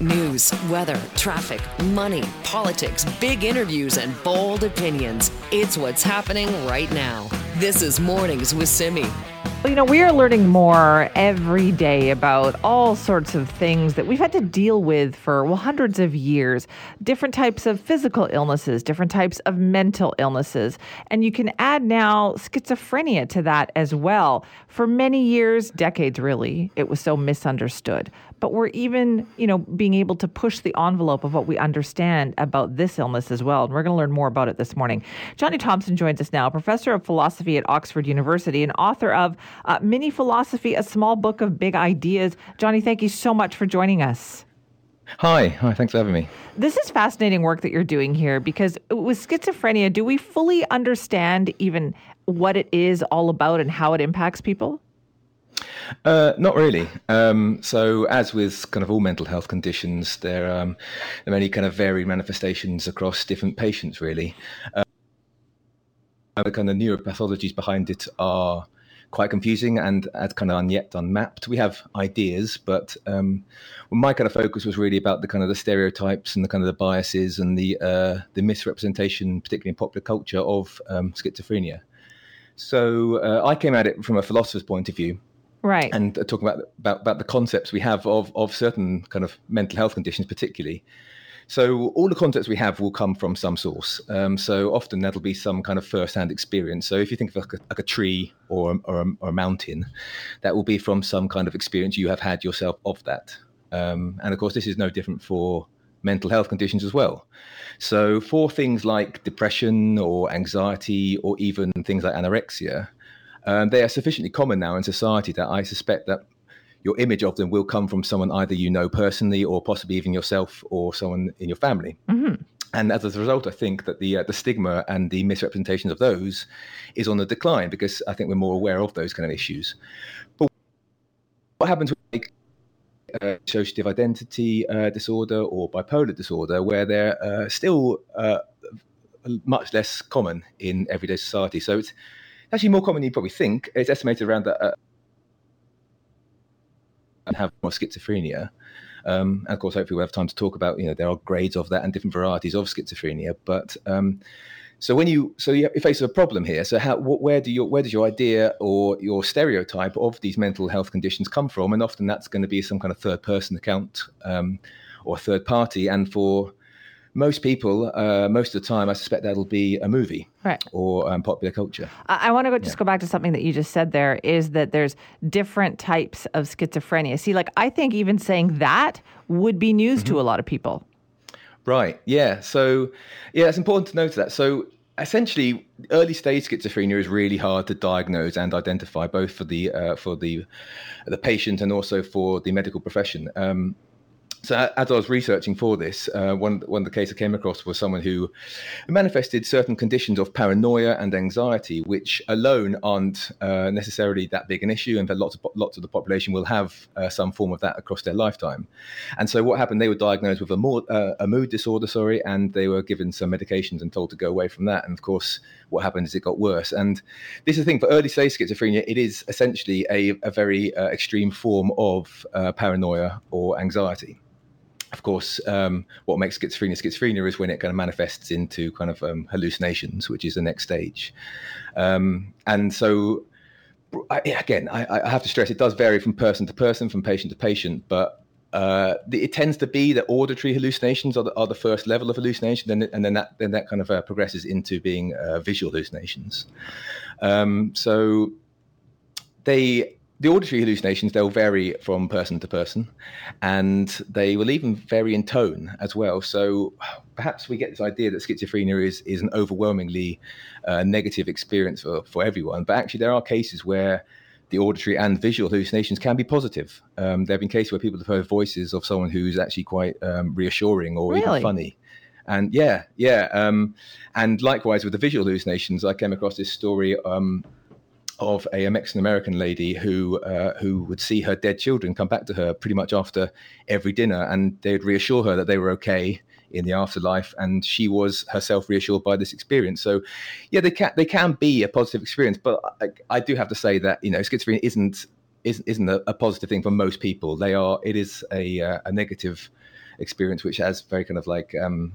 News, weather, traffic, money, politics, big interviews, and bold opinions. It's what's happening right now. This is Mornings with Simi. You know, we are learning more every day about all sorts of things that we've had to deal with for well, hundreds of years. Different types of physical illnesses, different types of mental illnesses. And you can add now schizophrenia to that as well. For many years, decades really, it was so misunderstood. But we're even, you know, being able to push the envelope of what we understand about this illness as well. And we're going to learn more about it this morning. Jonny Thomson joins us now, professor of philosophy at Oxford University and author of uh, Mini Philosophy, a small book of big ideas. Jonny, thank you so much for joining us. Hi, hi, thanks for having me. This is fascinating work that you're doing here because with schizophrenia, do we fully understand even what it is all about and how it impacts people? Uh, not really. Um, so, as with kind of all mental health conditions, there, um, there are many kind of varied manifestations across different patients, really. Uh, the kind of neuropathologies behind it are quite confusing and kind of yet unmapped. We have ideas, but um, my kind of focus was really about the kind of the stereotypes and the kind of the biases and the uh, the misrepresentation, particularly in popular culture, of um, schizophrenia. So uh, I came at it from a philosopher's point of view, right. And talking about, about about the concepts we have of of certain kind of mental health conditions particularly. So all the concepts we have will come from some source. Um, so often that'll be some kind of first-hand experience. So if you think of like a, like a tree or, or, a, or a mountain that will be from some kind of experience you have had yourself of that. Um, and of course this is no different for mental health conditions as well. So, for things like depression or anxiety, or even things like anorexia, um, they are sufficiently common now in society that I suspect that your image of them will come from someone either you know personally or possibly even yourself or someone in your family. Mm-hmm. And as a result, I think that the uh, the stigma and the misrepresentations of those is on the decline because I think we're more aware of those kind of issues. But what happens with like, uh, dissociative identity uh, disorder or bipolar disorder, where they're uh, still uh, much less common in everyday society? So it's actually more common than you probably think. It's estimated around that uh, and have more schizophrenia. Um, and of course, hopefully, we'll have time to talk about. You know, there are grades of that and different varieties of schizophrenia. But um, so when you so you face a problem here. So how where do your where does your idea or your stereotype of these mental health conditions come from? And often that's going to be some kind of third person account um, or third party. And for most people, uh, most of the time, I suspect that'll be a movie right. or um, popular culture. I, I want to go, just yeah. go back to something that you just said there is that there's different types of schizophrenia. See, like, I think even saying that would be news mm-hmm. to a lot of people. Right. Yeah. So, yeah, it's important to note that. So, essentially, early stage schizophrenia is really hard to diagnose and identify, both for the uh, for the the patient and also for the medical profession. Um, so as I was researching for this, uh, one one of the cases I came across was someone who manifested certain conditions of paranoia and anxiety, which alone aren't uh, necessarily that big an issue, and that lots of lots of the population will have uh, some form of that across their lifetime. And so what happened? They were diagnosed with a, more, uh, a mood disorder, sorry, and they were given some medications and told to go away from that. And of course, what happened is it got worse. And this is the thing for early stage schizophrenia; it is essentially a, a very uh, extreme form of uh, paranoia or anxiety of course, um, what makes schizophrenia schizophrenia is when it kind of manifests into kind of um, hallucinations, which is the next stage. Um, and so, I, again, I, I, have to stress it does vary from person to person, from patient to patient, but uh, the, it tends to be that auditory hallucinations are the, are the first level of hallucination, and, and then that then that kind of uh, progresses into being uh, visual hallucinations. Um, so they the auditory hallucinations they'll vary from person to person and they will even vary in tone as well. So perhaps we get this idea that schizophrenia is, is an overwhelmingly uh, negative experience for, for everyone but actually there are cases where the auditory and visual hallucinations can be positive. Um, there have been cases where people have heard voices of someone who's actually quite um, reassuring or really? even funny. And yeah yeah um, and likewise with the visual hallucinations i came across this story um, of a, Mexican American lady who uh, who would see her dead children come back to her pretty much after every dinner, and they'd reassure her that they were okay in the afterlife, and she was herself reassured by this experience. So, yeah, they can they can be a positive experience, but I, I do have to say that you know schizophrenia isn't isn't, isn't a, a, positive thing for most people. They are it is a uh, a negative experience, which has very kind of like um,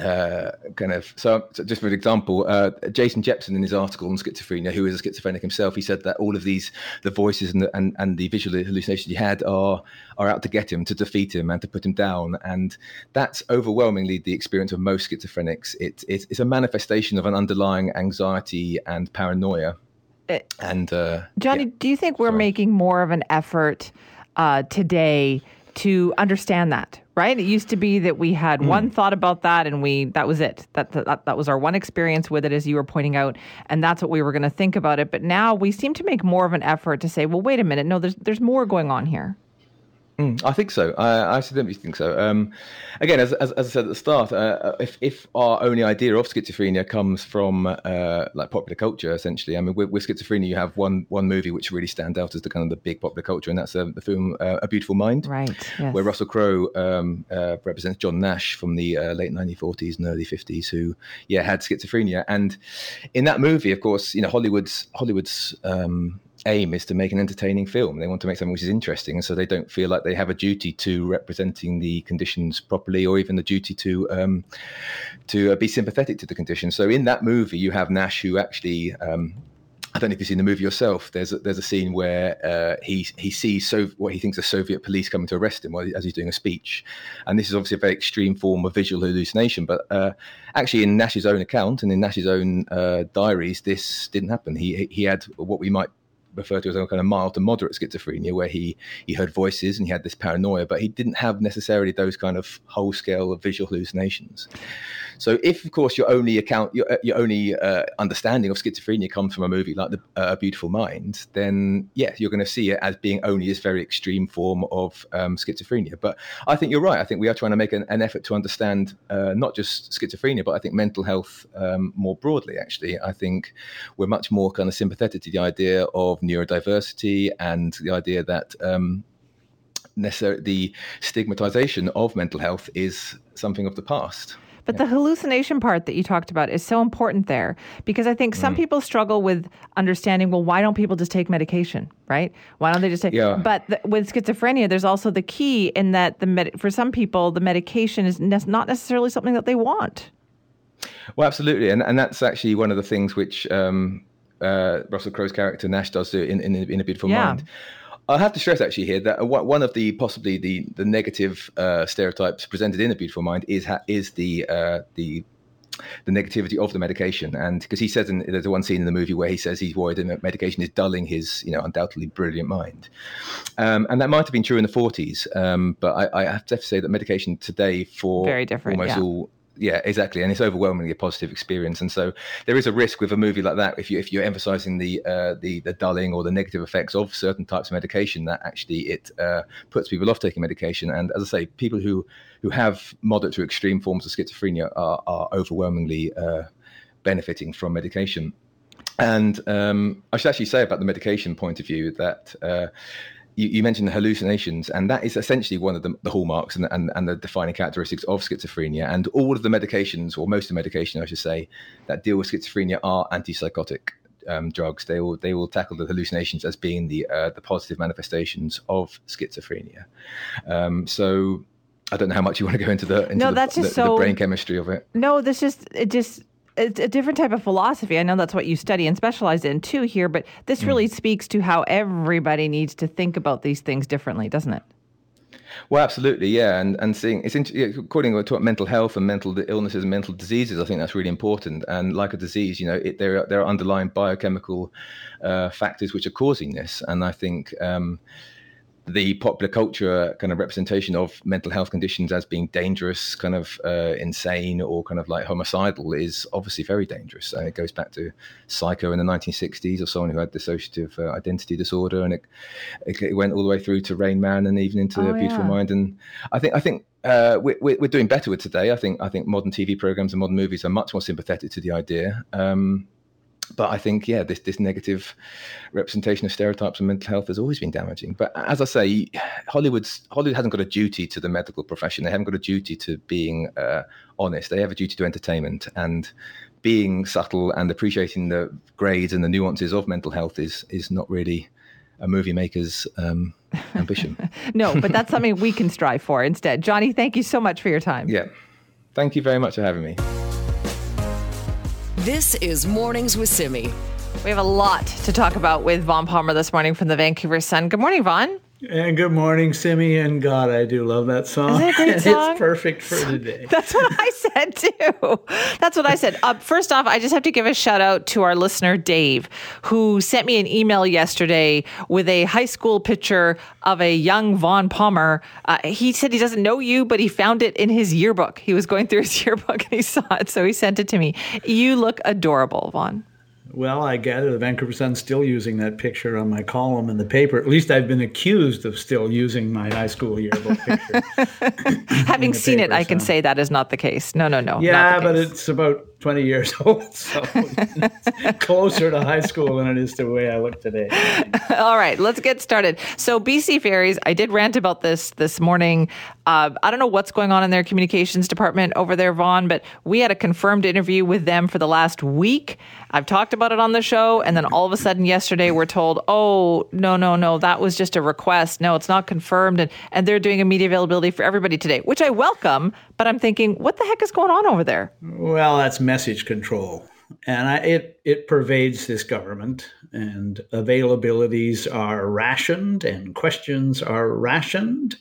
uh, kind of so, so, just for an example uh, jason jepson in his article on schizophrenia who is a schizophrenic himself he said that all of these the voices and the, and, and the visual hallucinations he had are are out to get him to defeat him and to put him down and that's overwhelmingly the experience of most schizophrenics it, it it's a manifestation of an underlying anxiety and paranoia uh, and uh, jonny yeah. do you think we're Sorry. making more of an effort uh, today to understand that right? It used to be that we had mm. one thought about that and we that was it. That, that that was our one experience with it as you were pointing out and that's what we were going to think about it. But now we seem to make more of an effort to say, well, wait a minute. No, there's there's more going on here. Mm, I think so. I, I certainly think so. Um, again, as, as, as, I said at the start, uh, if, if our only idea of schizophrenia comes from uh, like popular culture, essentially, I mean, with, with, schizophrenia, you have one one movie which really stands out as the kind of the big popular culture, and that's uh, the film uh, A Beautiful Mind, right? Yes. Where Russell Crowe um, uh, represents John Nash from the uh, late 1940s and early 50s, who yeah had schizophrenia, and in that movie, of course, you know Hollywood's Hollywood's um, aim is to make an entertaining film. They want to make something which is interesting, and so they don't feel like they have a duty to representing the conditions properly, or even the duty to um, to uh, be sympathetic to the conditions. So in that movie, you have Nash, who actually. Um, I don't know if you've seen the movie yourself. There's a, there's a scene where uh, he he sees so what he thinks are Soviet police coming to arrest him as he's doing a speech, and this is obviously a very extreme form of visual hallucination. But uh, actually, in Nash's own account and in Nash's own uh, diaries, this didn't happen. He he had what we might referred to as a kind of mild to moderate schizophrenia, where he he heard voices and he had this paranoia, but he didn't have necessarily those kind of whole scale of visual hallucinations. So, if of course your only account, your, your only uh, understanding of schizophrenia comes from a movie like the, uh, A Beautiful Mind, then yeah, you're going to see it as being only this very extreme form of um, schizophrenia. But I think you're right. I think we are trying to make an, an effort to understand uh, not just schizophrenia, but I think mental health um, more broadly. Actually, I think we're much more kind of sympathetic to the idea of neurodiversity and the idea that. Um, the stigmatization of mental health is something of the past. But the hallucination part that you talked about is so important there because I think some mm. people struggle with understanding, well, why don't people just take medication, right? Why don't they just take? Yeah. But the, with schizophrenia, there's also the key in that the med- for some people, the medication is ne- not necessarily something that they want. Well, absolutely, and and that's actually one of the things which um, uh, Russell Crowe's character Nash does do in in, in a beautiful yeah. mind. I have to stress actually here that one of the possibly the the negative uh, stereotypes presented in a beautiful mind is ha- is the uh, the the negativity of the medication and because he says in, there's one scene in the movie where he says he's worried that medication is dulling his you know undoubtedly brilliant mind um, and that might have been true in the 40s um, but I, I, have to say that medication today for very different almost yeah. all yeah, exactly, and it's overwhelmingly a positive experience. And so there is a risk with a movie like that if you if you're emphasizing the uh, the the dulling or the negative effects of certain types of medication, that actually it uh, puts people off taking medication. And as I say, people who who have moderate to extreme forms of schizophrenia are are overwhelmingly uh, benefiting from medication. And um, I should actually say about the medication point of view that uh, you, you, mentioned the hallucinations, and that is essentially one of the, the hallmarks and, and, and, the defining characteristics of schizophrenia. And all of the medications, or most of the medication, I should say, that deal with schizophrenia are antipsychotic um, drugs. They will they will tackle the hallucinations as being the uh, the positive manifestations of schizophrenia. Um, so I don't know how much you want to go into the into no, the, that's just the, so, the brain chemistry of it. No, this just it just it's a different type of philosophy. I know that's what you study and specialize in too here, but this really mm. speaks to how everybody needs to think about these things differently, doesn't it? Well, absolutely, yeah, and and seeing it's according to mental health and mental illnesses and mental diseases. I think that's really important. And like a disease, you know, it, there are, there are underlying biochemical uh, factors which are causing this. And I think. Um, the popular culture kind of representation of mental health conditions as being dangerous, kind of uh, insane, or kind of like homicidal is obviously very dangerous. And it goes back to Psycho in the 1960s, or someone who had dissociative uh, identity disorder, and it, it, went all the way through to Rain Man and even into oh, Beautiful yeah. Mind. And I think I think uh, we're, we're doing better with today. I think I think modern TV programs and modern movies are much more sympathetic to the idea. Um, but I think, yeah, this this negative representation of stereotypes and mental health has always been damaging. But as I say, Hollywood's Hollywood hasn't got a duty to the medical profession. They haven't got a duty to being uh, honest. They have a duty to entertainment and being subtle and appreciating the grades and the nuances of mental health is is not really a movie maker's um, ambition. no, but that's something we can strive for instead. Jonny, thank you so much for your time. Yeah. Thank you very much for having me. This is Mornings with Simi. We have a lot to talk about with Vaughn Palmer this morning from the Vancouver Sun. Good morning, Vaughn. And good morning, Simi. And God, I do love that song. Isn't it a great song? it's perfect for today. That's what I said too. That's what I said. Uh, first off, I just have to give a shout out to our listener, Dave, who sent me an email yesterday with a high school picture of a young Vaughn Palmer. Uh, he said he doesn't know you, but he found it in his yearbook. He was going through his yearbook and he saw it. So he sent it to me. You look adorable, Vaughn. Well, I gather the Vancouver Sun's still using that picture on my column in the paper. At least I've been accused of still using my high school yearbook picture. Having seen paper, it, I so. can say that is not the case. No, no, no. Yeah, but it's about 20 years old, so it's closer to high school than it is to the way I look today. All right, let's get started. So, BC Ferries, I did rant about this this morning. Uh, I don't know what's going on in their communications department over there, Vaughn, but we had a confirmed interview with them for the last week. I've talked about it on the show, and then all of a sudden yesterday we're told, "Oh, no, no, no, that was just a request. No, it's not confirmed," and and they're doing a media availability for everybody today, which I welcome. But I'm thinking, what the heck is going on over there? Well, that's message control, and I, it it pervades this government. And availabilities are rationed, and questions are rationed,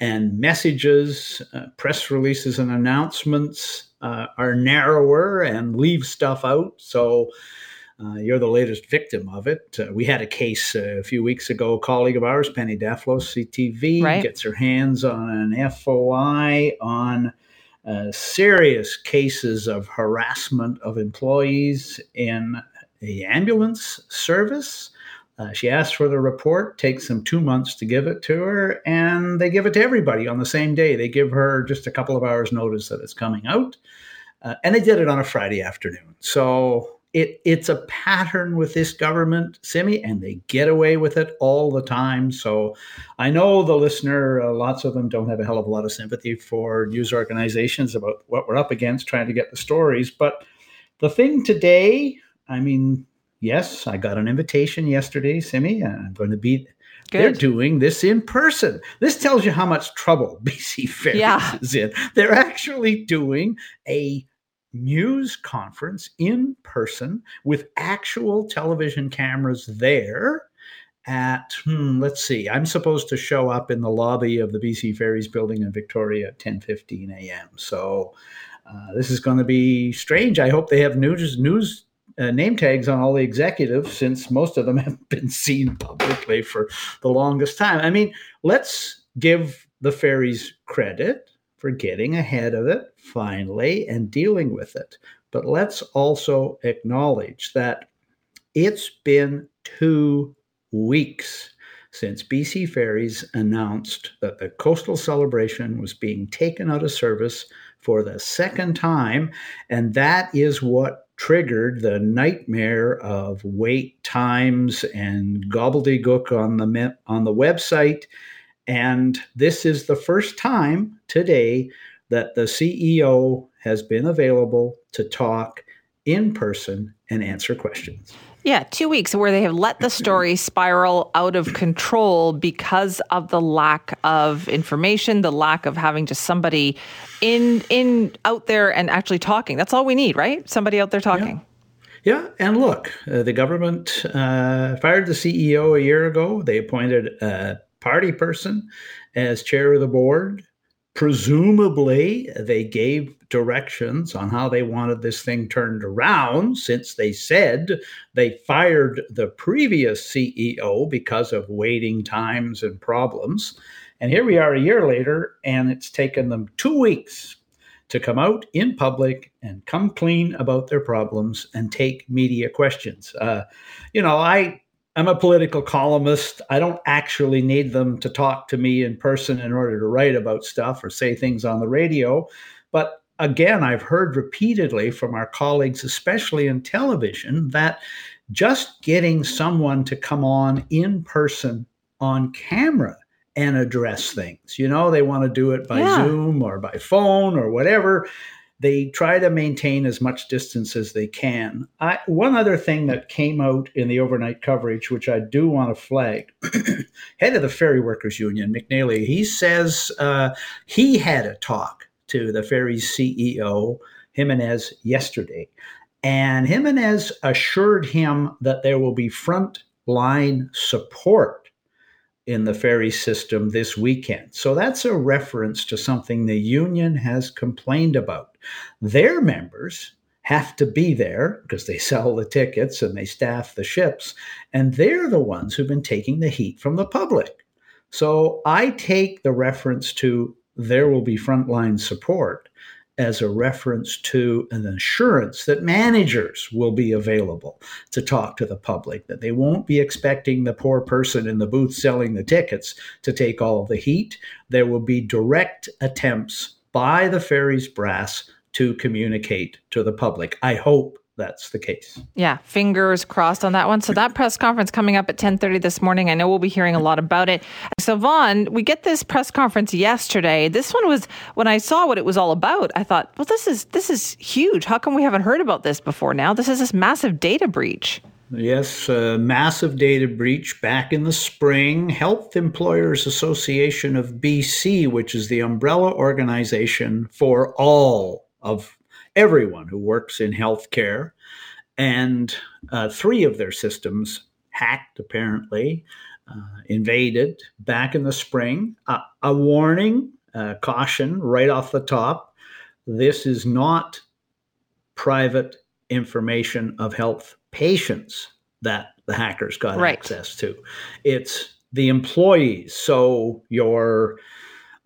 and messages, uh, press releases, and announcements uh, are narrower and leave stuff out. So. Uh, you're the latest victim of it. Uh, we had a case uh, a few weeks ago. A colleague of ours, Penny Daflos, CTV, right. gets her hands on an FOI on uh, serious cases of harassment of employees in the ambulance service. Uh, she asks for the report, takes them two months to give it to her, and they give it to everybody on the same day. They give her just a couple of hours' notice that it's coming out. Uh, and they did it on a Friday afternoon. So it it's a pattern with this government, Simi, and they get away with it all the time. So I know the listener, uh, lots of them don't have a hell of a lot of sympathy for news organizations about what we're up against trying to get the stories. But the thing today, I mean, yes, I got an invitation yesterday, Simi, and I'm going to be. Good. They're doing this in person. This tells you how much trouble BC Ferries yeah. is in. They're actually doing a news conference in person with actual television cameras there at hmm, let's see i'm supposed to show up in the lobby of the bc ferries building in victoria at 10.15 a.m so uh, this is going to be strange. I hope they have news news uh, name tags on all the executives since most of them have been seen publicly for the longest time. I mean let's give the ferries credit for getting ahead of it finally and dealing with it. But let's also acknowledge that it's been two weeks since BC Ferries announced that the coastal celebration was being taken out of service for the second time. And that is what triggered the nightmare of wait times and gobbledygook on the, on the website and this is the first time today that the CEO has been available to talk in person and answer questions. Yeah, two weeks where they have let the story spiral out of control because of the lack of information, the lack of having just somebody in in out there and actually talking. That's all we need, right? Somebody out there talking. Yeah, yeah. and look, uh, the government uh, fired the CEO a year ago. They appointed a party person as chair of the board. Presumably, they gave directions on how they wanted this thing turned around since they said they fired the previous CEO because of waiting times and problems. And here we are a year later, and it's taken them two weeks to come out in public and come clean about their problems and take media questions. Uh, you know, I I'm a political columnist. I don't actually need them to talk to me in person in order to write about stuff or say things on the radio. But again, I've heard repeatedly from our colleagues, especially in television, that just getting someone to come on in person on camera and address things, you know, they want to do it by yeah. Zoom or by phone or whatever they try to maintain as much distance as they can. I, one other thing that came out in the overnight coverage, which I do want to flag, head of the Ferry Workers Union, McNally, he says uh, he had a talk to the ferry's CEO, Jimenez, yesterday. And Jimenez assured him that there will be front line support in the ferry system this weekend. So that's a reference to something the union has complained about. Their members have to be there because they sell the tickets and they staff the ships, and they're the ones who've been taking the heat from the public. So I take the reference to there will be frontline support as a reference to an assurance that managers will be available to talk to the public, that they won't be expecting the poor person in the booth selling the tickets to take all the heat. There will be direct attempts by the ferry's brass to communicate to the public. I hope that's the case. Yeah, fingers crossed on that one. So that press conference coming up at 10:30 this morning. I know we'll be hearing a lot about it. So Vaughn, we get this press conference yesterday. This one was when I saw what it was all about. I thought, well, this is this is huge. How come we haven't heard about this before now? This is this massive data breach. Yes, a massive data breach back in the spring. Health Employers Association of BC, which is the umbrella organization for all of everyone who works in healthcare. And uh, three of their systems hacked, apparently, uh, invaded back in the spring. Uh, a warning, caution right off the top this is not private information of health patients that the hackers got right. access to. It's the employees. So your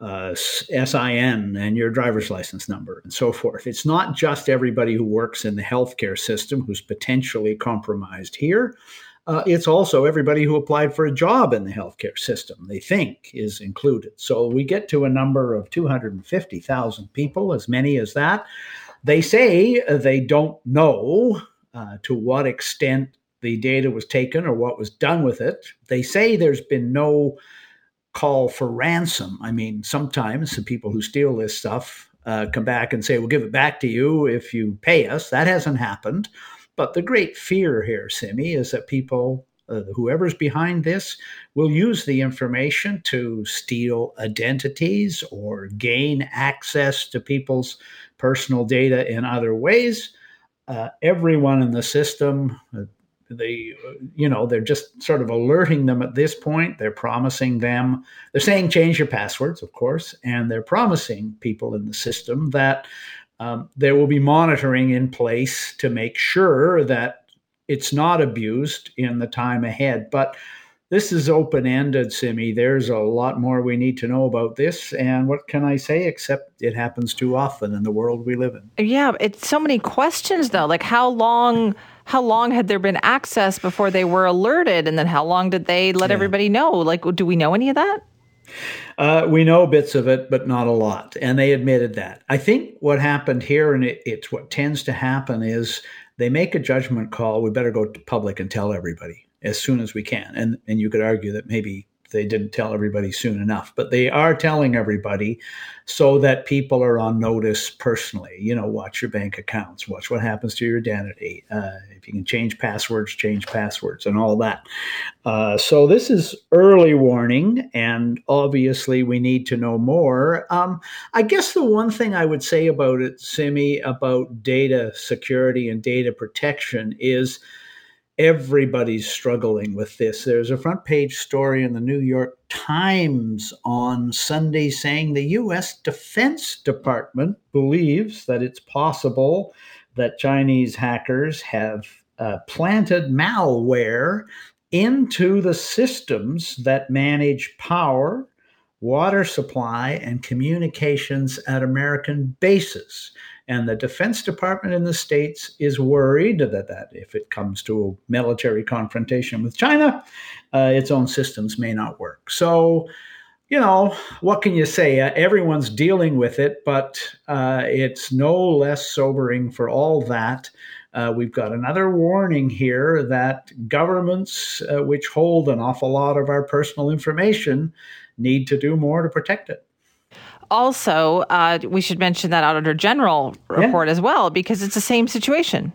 uh, SIN and your driver's license number and so forth. It's not just everybody who works in the healthcare system who's potentially compromised here. Uh, it's also everybody who applied for a job in the healthcare system, they think is included. So we get to a number of 250,000 people, as many as that. They say they don't know uh, to what extent the data was taken or what was done with it. They say there's been no call for ransom. I mean, sometimes the people who steal this stuff uh, come back and say, we'll give it back to you if you pay us. That hasn't happened. But the great fear here, Simi, is that people, uh, whoever's behind this, will use the information to steal identities or gain access to people's personal data in other ways. Uh, everyone in the system, uh, they you know they're just sort of alerting them at this point. They're promising them they're saying change your passwords of course and they're promising people in the system that um, there will be monitoring in place to make sure that it's not abused in the time ahead. But this is open ended, Simi. There's a lot more we need to know about this. And what can I say except it happens too often in the world we live in? Yeah, it's so many questions, though. Like, how long how long had there been access before they were alerted and then how long did they let yeah. everybody know like do we know any of that uh, we know bits of it but not a lot and they admitted that i think what happened here and it, it's what tends to happen is they make a judgment call we better go to public and tell everybody as soon as we can and and you could argue that maybe they didn't tell everybody soon enough, but they are telling everybody so that people are on notice personally. You know, watch your bank accounts, watch what happens to your identity. Uh, if you can change passwords, change passwords, and all that. Uh, so this is early warning, and obviously we need to know more. Um, I guess the one thing I would say about it, Simi, about data security and data protection is everybody's struggling with this. There's a front page story in the New York Times on Sunday saying the U.S. Defense Department believes that it's possible that Chinese hackers have uh, planted malware into the systems that manage power, water supply, and communications at American bases. And the Defense Department in the States is worried that, that if it comes to a military confrontation with China, uh, its own systems may not work. So, you know, what can you say? Uh, everyone's dealing with it, but uh, it's no less sobering for all that. Uh, we've got another warning here that governments, uh, which hold an awful lot of our personal information, need to do more to protect it. Also, uh, we should mention that Auditor General report yeah. as well because it's the same situation.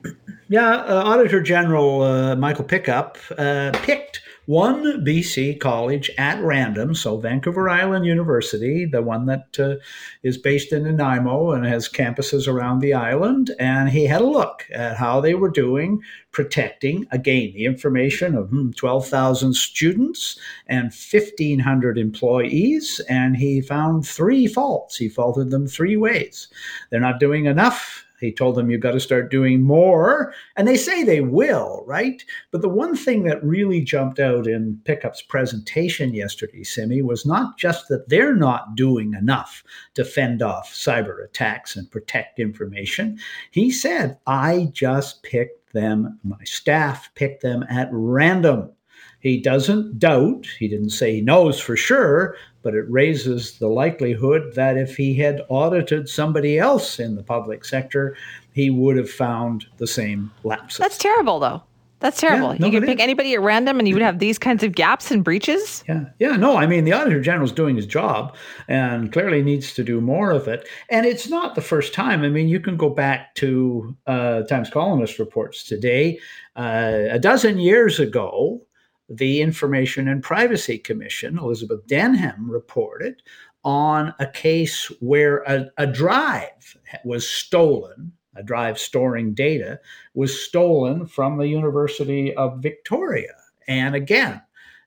Yeah, uh, Auditor General uh, Michael Pickup uh, picked one BC college at random. So, Vancouver Island University, the one that uh, is based in Nanaimo and has campuses around the island. And he had a look at how they were doing protecting, again, the information of hmm, 12,000 students and 1,500 employees. And he found three faults. He faulted them three ways. They're not doing enough he told them you've got to start doing more. And they say they will, right? But the one thing that really jumped out in Pickup's presentation yesterday, Simi, was not just that they're not doing enough to fend off cyber attacks and protect information. He said, I just picked them, my staff picked them at random. He doesn't doubt, he didn't say he knows for sure, but it raises the likelihood that if he had audited somebody else in the public sector, he would have found the same lapses. That's terrible, though. That's terrible. Yeah, no, you could pick is. anybody at random and you would have these kinds of gaps and breaches. Yeah. Yeah. No, I mean, the Auditor General is doing his job and clearly needs to do more of it. And it's not the first time. I mean, you can go back to uh, Times Columnist reports today. Uh, a dozen years ago, the Information and Privacy Commission, Elizabeth Denham, reported on a case where a, a drive was stolen, a drive storing data was stolen from the University of Victoria. And again,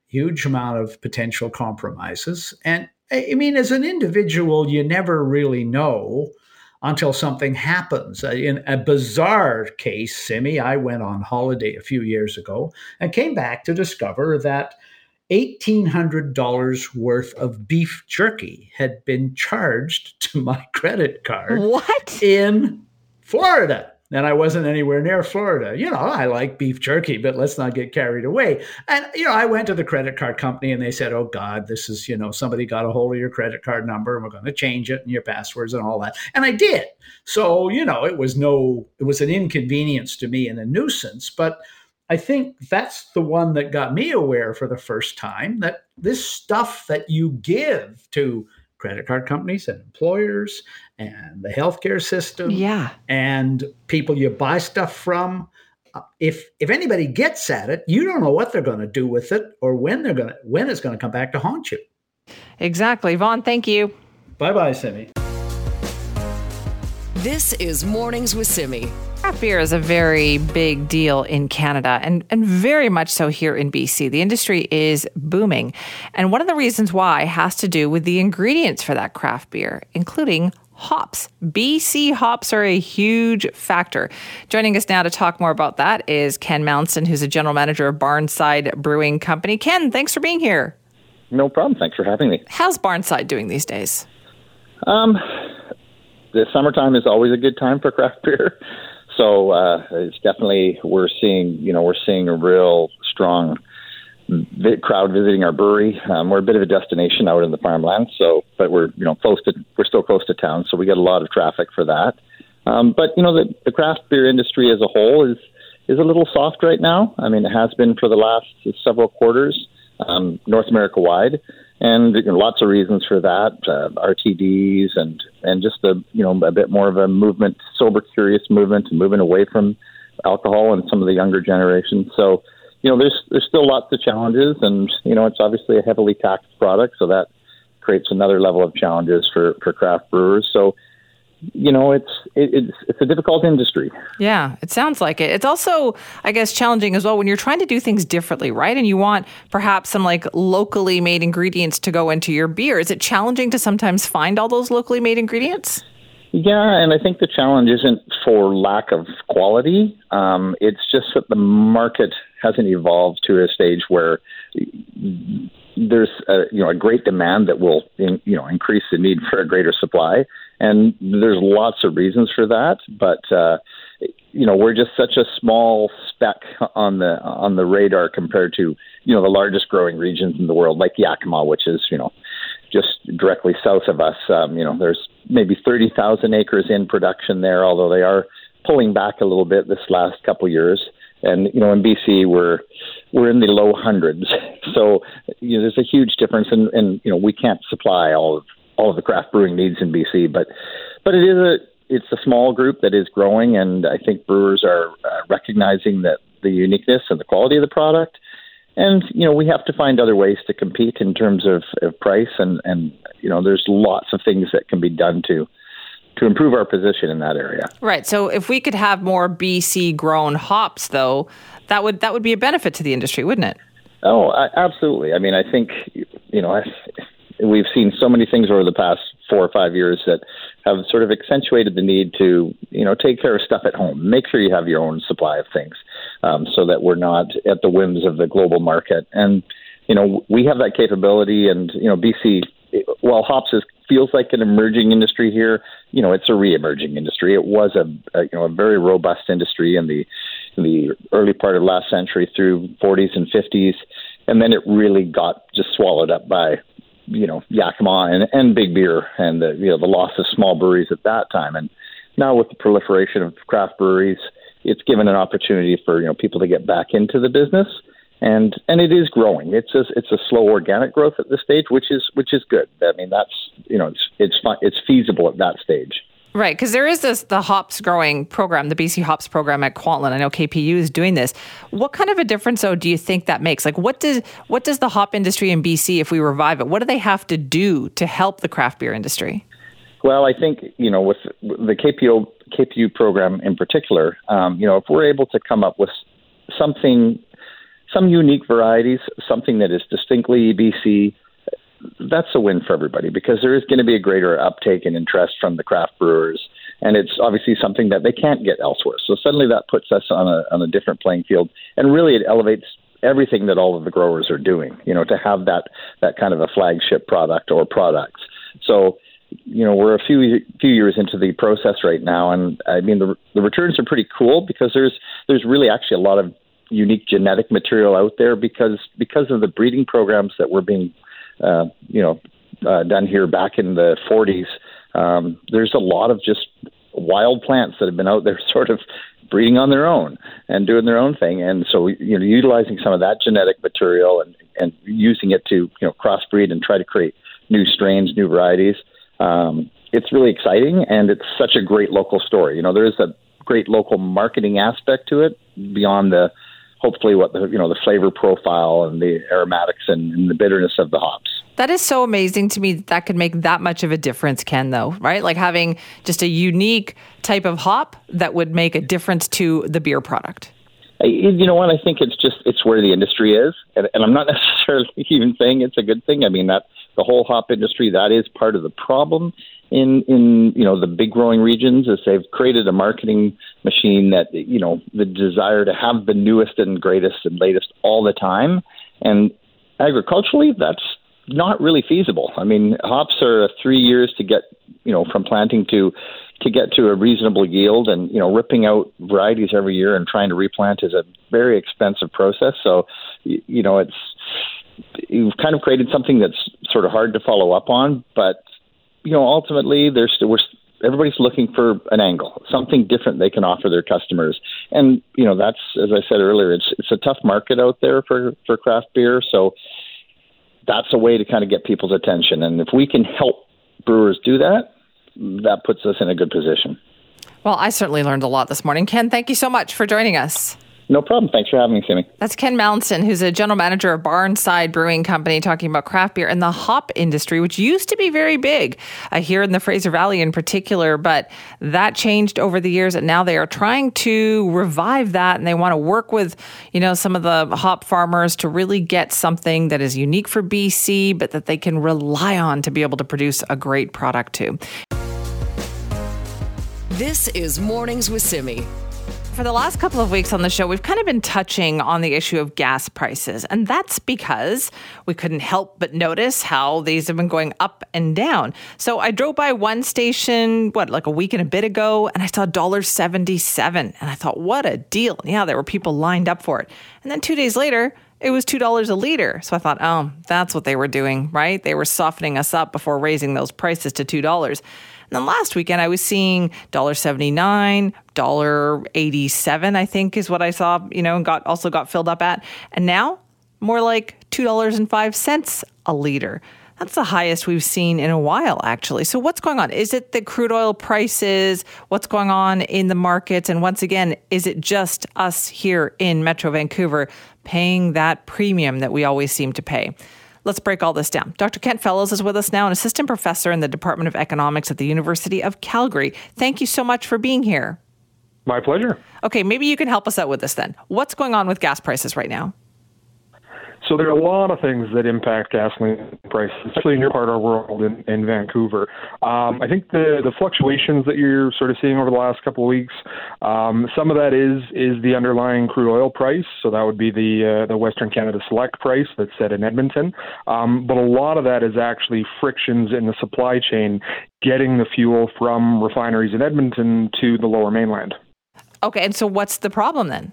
huge amount of potential compromises. And I mean, as an individual, you never really know until something happens. Uh, in a bizarre case, Simi, I went on holiday a few years ago and came back to discover that $1,800 worth of beef jerky had been charged to my credit card. What? In Florida and I wasn't anywhere near Florida. You know, I like beef jerky, but let's not get carried away. And, you know, I went to the credit card company and they said, oh, God, this is, you know, somebody got a hold of your credit card number and we're going to change it and your passwords and all that. And I did. So, you know, it was no, it was an inconvenience to me and a nuisance. But I think that's the one that got me aware for the first time that this stuff that you give to credit card companies and employers and the healthcare system. Yeah. and people you buy stuff from. Uh, if if anybody gets at it you don't know what they're going to do with it or when they're going to when it's going to come back to haunt you. Exactly. Vaughn thank you. Bye bye simi this is mornings with simi Craft beer is a very big deal in Canada and, and very much so here in BC. The industry is booming. And one of the reasons why has to do with the ingredients for that craft beer, including hops. BC hops are a huge factor. Joining us now to talk more about that is Ken Malenstyn, who's a general manager of Barnside Brewing Company. Ken, thanks for being here. No problem. Thanks for having me. How's Barnside doing these days? Um, the summertime is always a good time for craft beer. So uh, it's definitely we're seeing you know we're seeing a real strong crowd visiting our brewery. Um, we're a bit of a destination out in the farmland, so but we're you know close to we're still close to town, so we get a lot of traffic for that. Um, but you know the, the craft beer industry as a whole is is a little soft right now. I mean, it has been for the last several quarters, um, North America wide and you know, lots of reasons for that. Uh, RTDs and and just a you know a bit more of a movement, sober curious movement, moving away from alcohol and some of the younger generations. So you know there's there's still lots of challenges, and you know it's obviously a heavily taxed product, so that creates another level of challenges for for craft brewers. So you know, it's it, it's it's a difficult industry. Yeah, it sounds like it. It's also, I guess, challenging as well when you're trying to do things differently, right? And you want perhaps some like locally made ingredients to go into your beer. Is it challenging to sometimes find all those locally made ingredients? Yeah, and I think the challenge isn't for lack of quality. Um, it's just that the market hasn't evolved to a stage where there's a, you know a great demand that will in, you know increase the need for a greater supply and there's lots of reasons for that. But uh, you know, we're just such a small speck on the on the radar compared to you know the largest growing regions in the world, like Yakima, which is you know just directly south of us. Um, you know, there's maybe 30,000 acres in production there, although they are pulling back a little bit this last couple years. And you know, in BC, we're we're in the low hundreds, so you know, there's a huge difference, and, and you know, we can't supply all of all of the craft brewing needs in BC. But but it is a it's a small group that is growing, and I think brewers are uh, recognizing that the uniqueness and the quality of the product. And you know we have to find other ways to compete in terms of, of price, and and you know there's lots of things that can be done to to improve our position in that area. Right. So if we could have more BC grown hops, though, that would that would be a benefit to the industry, wouldn't it? Oh, I, absolutely. I mean, I think you know I, we've seen so many things over the past four or five years that have sort of accentuated the need to you know take care of stuff at home, make sure you have your own supply of things, um, so that we're not at the whims of the global market. And you know we have that capability, and you know BC while hops is feels like an emerging industry here, you know, it's a re-emerging industry. It was a, a you know a very robust industry in the in the early part of last century through 40s and 50s, and then it really got just swallowed up by you know Yakima and, and big beer and the you know the loss of small breweries at that time. And now with the proliferation of craft breweries, it's given an opportunity for you know people to get back into the business and and it is growing. It's a, it's a slow organic growth at this stage, which is which is good. I mean, that's you know it's it's it's feasible at that stage. Right, because there is this the hops growing program, the BC Hops program at Kwantlen. I know KPU is doing this. What kind of a difference, though, do you think that makes? Like, what does what does the hop industry in BC, if we revive it, what do they have to do to help the craft beer industry? Well, I think you know with the KPO KPU program in particular, um, you know, if we're able to come up with something some unique varieties, something that is distinctly BC, that's a win for everybody because there is going to be a greater uptake and interest from the craft brewers. And it's obviously something that they can't get elsewhere. So suddenly that puts us on a, on a different playing field. And really, it elevates everything that all of the growers are doing, you know, to have that, that kind of a flagship product or products. So, you know, we're a few few years into the process right now, and I mean the the returns are pretty cool because there's there's really actually a lot of unique genetic material out there because because of the breeding programs that were being uh, you know uh, done here back in the 40s. Um, there's a lot of just wild plants that have been out there sort of breeding on their own and doing their own thing and so you know utilizing some of that genetic material and and using it to you know crossbreed and try to create new strains new varieties um, it's really exciting and it's such a great local story you know there is a great local marketing aspect to it beyond the hopefully what the you know the flavor profile and the aromatics and, and the bitterness of the hops. That is so amazing to me that, that could make that much of a difference, Ken, though, right? Like having just a unique type of hop that would make a difference to the beer product. You know what? I think it's just it's where the industry is, and, and I'm not necessarily even saying it's a good thing. I mean that the whole hop industry that is part of the problem in in you know the big growing regions is they've created a marketing machine that you know the desire to have the newest and greatest and latest all the time. And agriculturally that's not really feasible. I mean hops are three years to get you know from planting to to get to a reasonable yield and you know ripping out varieties every year and trying to replant is a very expensive process. So you know it's you've kind of created something that's sort of hard to follow up on but you know, ultimately, there's we're everybody's looking for an angle, something different they can offer their customers. And you know, that's as I said earlier, it's it's a tough market out there for for craft beer. So that's a way to kind of get people's attention. And if we can help brewers do that, that puts us in a good position. Well, I certainly learned a lot this morning. Ken, thank you so much for joining us. No problem. Thanks for having me, Sammy. That's Ken Malenstyn, who's a general manager of Barnside Brewing Company, talking about craft beer and the hop industry, which used to be very big uh, here in the Fraser Valley in particular, but that changed over the years, and now they are trying to revive that, and they want to work with, you know, some of the hop farmers to really get something that is unique for BC, but that they can rely on to be able to produce a great product too. This is Mornings with Simi. For the last couple of weeks on the show, we've kind of been touching on the issue of gas prices. And that's because we couldn't help but notice how these have been going up and down. So I drove by one station, what, like a week and a bit ago, and I saw $1.77. And I thought, what a deal. And yeah, there were people lined up for it. And then two days later, it was $2 a liter. So I thought, oh, that's what they were doing, right? They were softening us up before raising those prices to $2. And then last weekend, I was seeing $1.79, $1.87, I think is what I saw, you know, and got also got filled up at. And now more like $2.05 a liter. That's the highest we've seen in a while, actually. So, what's going on? Is it the crude oil prices? What's going on in the markets? And once again, is it just us here in Metro Vancouver paying that premium that we always seem to pay? Let's break all this down. Dr. Kent Fellows is with us now, an assistant professor in the Department of Economics at the University of Calgary. Thank you so much for being here. My pleasure. Okay, maybe you can help us out with this then. What's going on with gas prices right now? So there are a lot of things that impact gasoline prices, especially in your part of the world in, in Vancouver. Um, I think the the fluctuations that you're sort of seeing over the last couple of weeks, um, some of that is is the underlying crude oil price. So that would be the uh, the Western Canada Select price that's set in Edmonton. Um, but a lot of that is actually frictions in the supply chain, getting the fuel from refineries in Edmonton to the Lower Mainland. Okay, and so what's the problem then?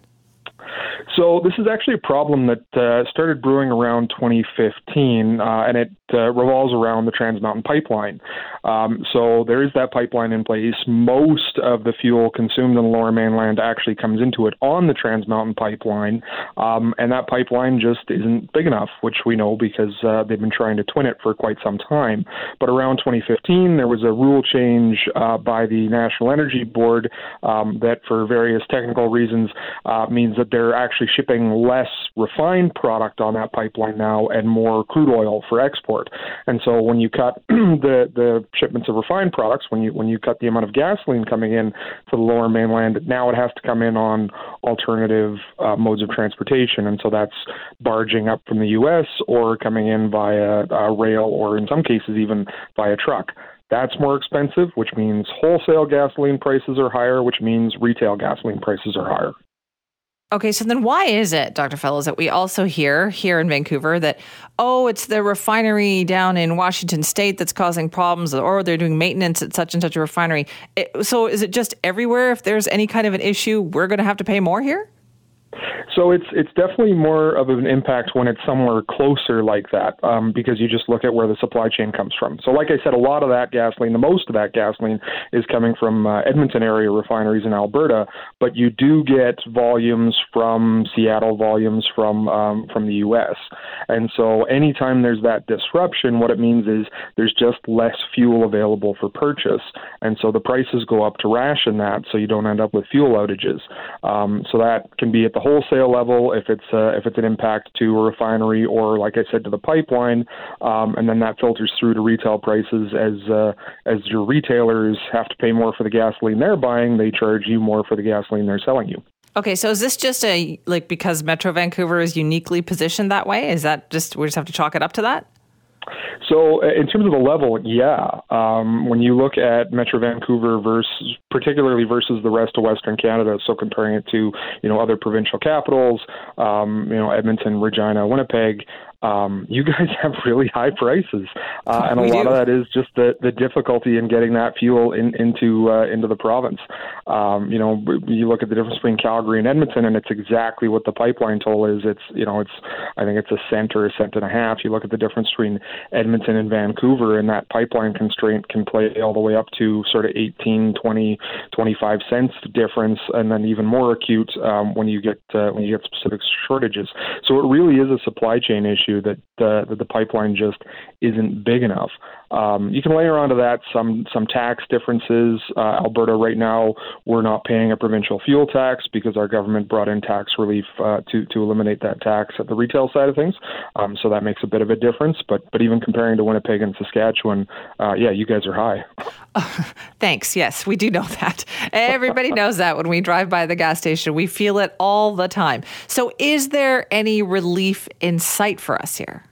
So this is actually a problem that uh, started brewing around 2015, uh, and it uh, revolves around the Trans Mountain Pipeline. Um, so there is that pipeline in place. Most of the fuel consumed in the Lower Mainland actually comes into it on the Trans Mountain Pipeline, um, and that pipeline just isn't big enough, which we know because uh, they've been trying to twin it for quite some time. But around 2015, there was a rule change uh, by the National Energy Board um, that, for various technical reasons, uh, means that they're actually shipping less refined product on that pipeline now and more crude oil for export. And so when you cut the the shipments of refined products, when you when you cut the amount of gasoline coming in to the lower mainland, now it has to come in on alternative uh, modes of transportation, and so that's barging up from the U.S. or coming in via uh, rail or in some cases even via truck. That's more expensive, which means wholesale gasoline prices are higher, which means retail gasoline prices are higher. Okay, so then why is it, Dr. Fellows, that we also hear here in Vancouver that, oh, it's the refinery down in Washington state that's causing problems, or they're doing maintenance at such and such a refinery? It, so is it just everywhere? If there's any kind of an issue, we're going to have to pay more here? So it's it's definitely more of an impact when it's somewhere closer like that, um, because you just look at where the supply chain comes from. So, like I said, a lot of that gasoline, the most of that gasoline, is coming from uh, Edmonton area refineries in Alberta. But you do get volumes from Seattle, volumes from um, from the U.S. And so, anytime there's that disruption, what it means is there's just less fuel available for purchase, and so the prices go up to ration that, so you don't end up with fuel outages. Um, so that can be at the wholesale level, if it's uh, if it's an impact to a refinery or, like I said, to the pipeline, um, and then that filters through to retail prices as uh, as your retailers have to pay more for the gasoline they're buying, they charge you more for the gasoline they're selling you. Okay, so is this just a like because Metro Vancouver is uniquely positioned that way? Is that just we just have to chalk it up to that? So, uh, in terms of the level, yeah. Um, when you look at Metro Vancouver versus, particularly versus the rest of Western Canada, so comparing it to, you know, other provincial capitals, um, you know, Edmonton, Regina, Winnipeg, um, you guys have really high prices, uh, and a lot do. of that is just the, the difficulty in getting that fuel in, into uh, into the province. Um, you know, you look at the difference between Calgary and Edmonton, and it's exactly what the pipeline toll is. It's you know, it's I think it's a cent or a cent and a half. You look at the difference between Edmonton and Vancouver, and that pipeline constraint can play all the way up to sort of 18, 20, 25 cents difference, and then even more acute um, when you get uh, when you get specific shortages. So it really is a supply chain issue issue that uh, that the pipeline just isn't big enough. Um, you can layer onto that some some tax differences. Uh, Alberta right now we're not paying a provincial fuel tax because our government brought in tax relief uh, to to eliminate that tax at the retail side of things. Um, so that makes a bit of a difference. But but even comparing to Winnipeg and Saskatchewan, uh, yeah, you guys are high. thanks. Yes, we do know that. Everybody knows that when we drive by the gas station, we feel it all the time. So is there any relief in sight for us here?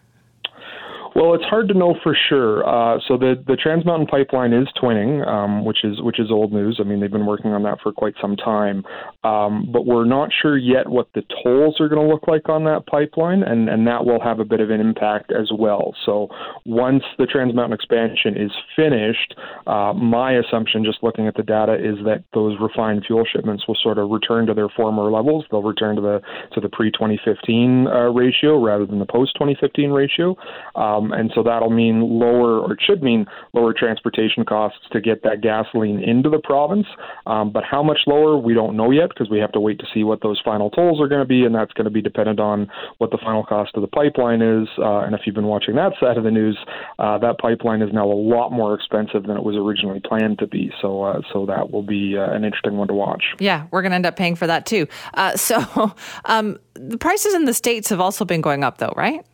Well, it's hard to know for sure. Uh, so the the Trans Mountain Pipeline is twinning, um, which is which is old news. I mean, they've been working on that for quite some time, um, but we're not sure yet what the tolls are going to look like on that pipeline, and and that will have a bit of an impact as well. So once the Trans Mountain expansion is finished, uh, my assumption, just looking at the data, is that those refined fuel shipments will sort of return to their former levels. They'll return to the to the pre 2015 uh, ratio rather than the post 2015 ratio. Um, Um, and so that'll mean lower, or it should mean lower transportation costs to get that gasoline into the province. Um, but how much lower, we don't know yet because we have to wait to see what those final tolls are going to be, and that's going to be dependent on what the final cost of the pipeline is. Uh, and if you've been watching that side of the news, uh, that pipeline is now a lot more expensive than it was originally planned to be. So, uh, so that will be uh, an interesting one to watch. Yeah, we're going to end up paying for that too. Uh, so, um, the prices in the states have also been going up, though, right?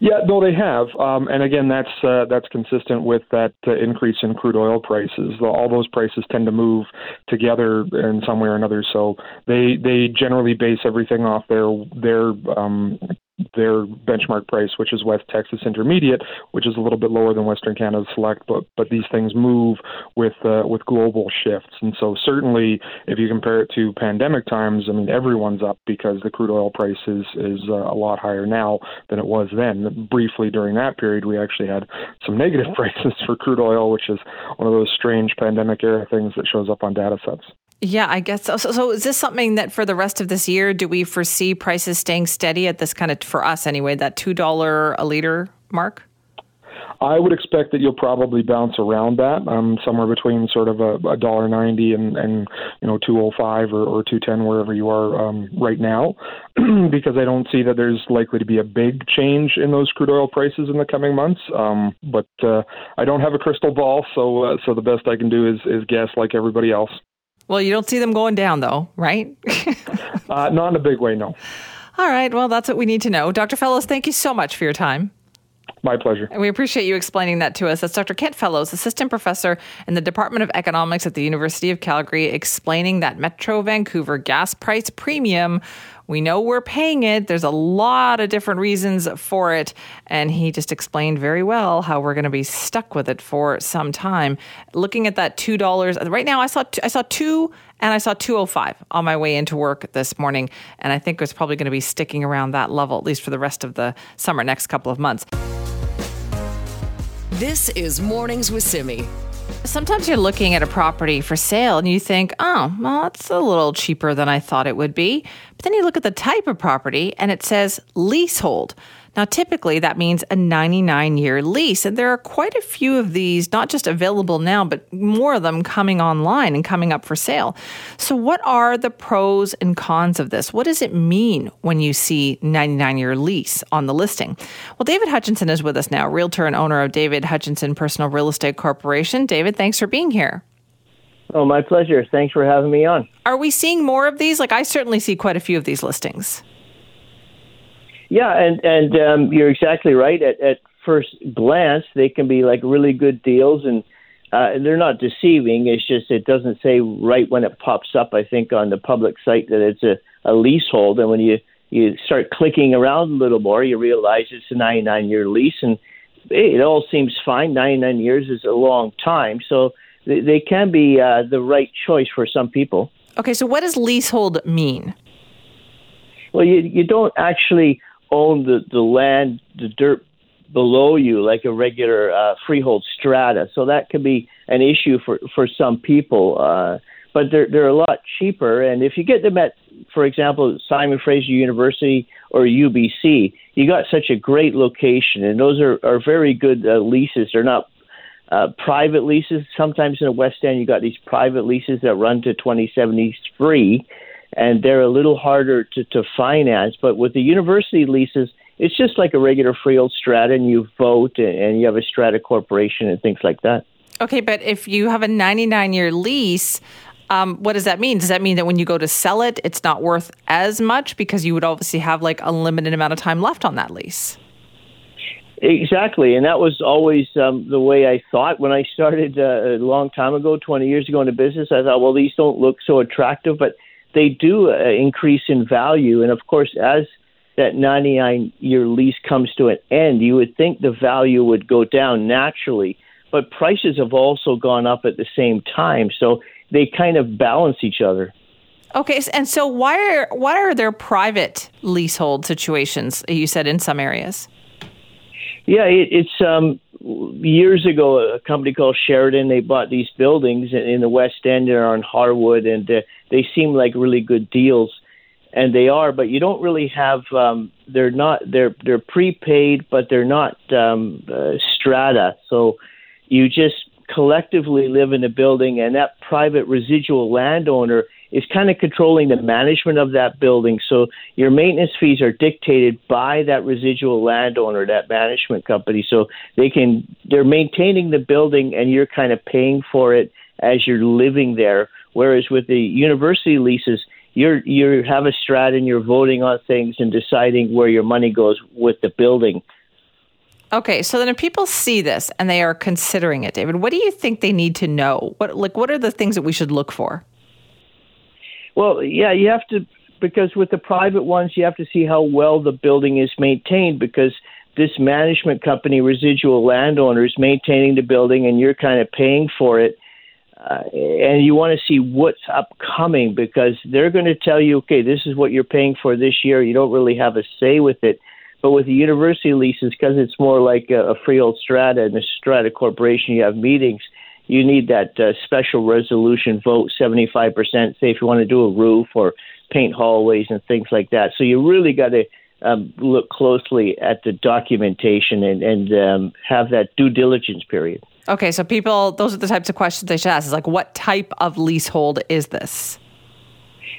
Yeah, no, they have, um, and again, that's uh, that's consistent with that uh, increase in crude oil prices. All those prices tend to move together in some way or another. So they they generally base everything off their their um, their benchmark price, which is West Texas Intermediate, which is a little bit lower than Western Canada Select, but but these things move with uh, with global shifts, and so certainly if you compare it to pandemic times, I mean everyone's up because the crude oil price is is uh, a lot higher now than it was then. Briefly during that period, we actually had some negative prices for crude oil, which is one of those strange pandemic era things that shows up on data sets. Yeah, I guess so. so. So, is this something that for the rest of this year, do we foresee prices staying steady at this kind of, for us anyway, that $2 a liter mark? I would expect that you'll probably bounce around that, um, somewhere between sort of a dollar ninety and and you know two oh five or, or two ten wherever you are um, right now, because I don't see that there's likely to be a big change in those crude oil prices in the coming months. Um, but uh, I don't have a crystal ball, so uh, so the best I can do is is guess like everybody else. Well, you don't see them going down, though, right? uh, not in a big way, no. All right. Well, that's what we need to know. Dr. Fellows, thank you so much for your time. My pleasure. And we appreciate you explaining that to us. That's Dr. Kent Fellows, assistant professor in the Department of Economics at the University of Calgary, explaining that Metro Vancouver gas price premium we know we're paying it. There's a lot of different reasons for it. And he just explained very well how we're going to be stuck with it for some time. Looking at that $2, right now I saw, I saw two and I saw 205 on my way into work this morning. And I think it's probably going to be sticking around that level, at least for the rest of the summer, next couple of months. This is Mornings with Simi. Sometimes you're looking at a property for sale and you think, oh, well, it's a little cheaper than I thought it would be. But then you look at the type of property and it says leasehold. Now, typically that means a 99 year lease. And there are quite a few of these, not just available now, but more of them coming online and coming up for sale. So, what are the pros and cons of this? What does it mean when you see 99 year lease on the listing? Well, David Hutchinson is with us now, realtor and owner of David Hutchinson Personal Real Estate Corporation. David, thanks for being here. Oh, my pleasure. Thanks for having me on. Are we seeing more of these? Like, I certainly see quite a few of these listings. Yeah, and and um, you're exactly right. At, at first glance, they can be like really good deals, and uh, they're not deceiving. It's just it doesn't say right when it pops up. I think on the public site that it's a, a leasehold, and when you you start clicking around a little more, you realize it's a 99 year lease, and it all seems fine. 99 years is a long time, so they, they can be uh, the right choice for some people. Okay, so what does leasehold mean? Well, you you don't actually own the, the land, the dirt below you, like a regular uh, freehold strata. So that could be an issue for, for some people. Uh, but they're, they're a lot cheaper. And if you get them at, for example, Simon Fraser University or UBC, you got such a great location. And those are, are very good uh, leases. They're not uh, private leases. Sometimes in the West End, you got these private leases that run to 2073 and they're a little harder to, to finance. But with the university leases, it's just like a regular freehold strata, and you vote, and you have a strata corporation and things like that. Okay, but if you have a 99 year lease, um, what does that mean? Does that mean that when you go to sell it, it's not worth as much because you would obviously have like a limited amount of time left on that lease? Exactly, and that was always um, the way I thought when I started uh, a long time ago, 20 years ago into business. I thought, well, these don't look so attractive, but they do uh, increase in value. And of course, as that 99 year lease comes to an end, you would think the value would go down naturally. But prices have also gone up at the same time. So they kind of balance each other. Okay, and so why are why are there private leasehold situations? You said in some areas. Yeah, it, it's um, years ago a company called Sheridan. They bought these buildings in, in the West End and on Harwood, and uh, they seem like really good deals. and they are, but you don't really have. Um, they're not. They're they're prepaid, but they're not um, uh, strata. So you just collectively live in a building, and that private residual landowner is kind of controlling the management of that building. So your maintenance fees are dictated by that residual landowner, that management company. So they can they're maintaining the building, and you're kind of paying for it as you're living there. Whereas with the university leases, you're you have a strat and you're voting on things and deciding where your money goes with the building. Okay, so then if people see this and they are considering it, David, what do you think they need to know? What like what are the things that we should look for? Well, yeah, you have to because with the private ones, you have to see how well the building is maintained because this management company, residual landowner, is maintaining the building and you're kind of paying for it. Uh, and you want to see what's upcoming because they're going to tell you, okay, this is what you're paying for this year. You don't really have a say with it. But with the university leases, because it's more like a, a freehold strata and a strata corporation, you have meetings. You need that uh, special resolution vote, 75%, say if you want to do a roof or paint hallways and things like that. So you really got to um, look closely at the documentation and, and um, have that due diligence period. Okay, so people, those are the types of questions they should ask. Is like, what type of leasehold is this?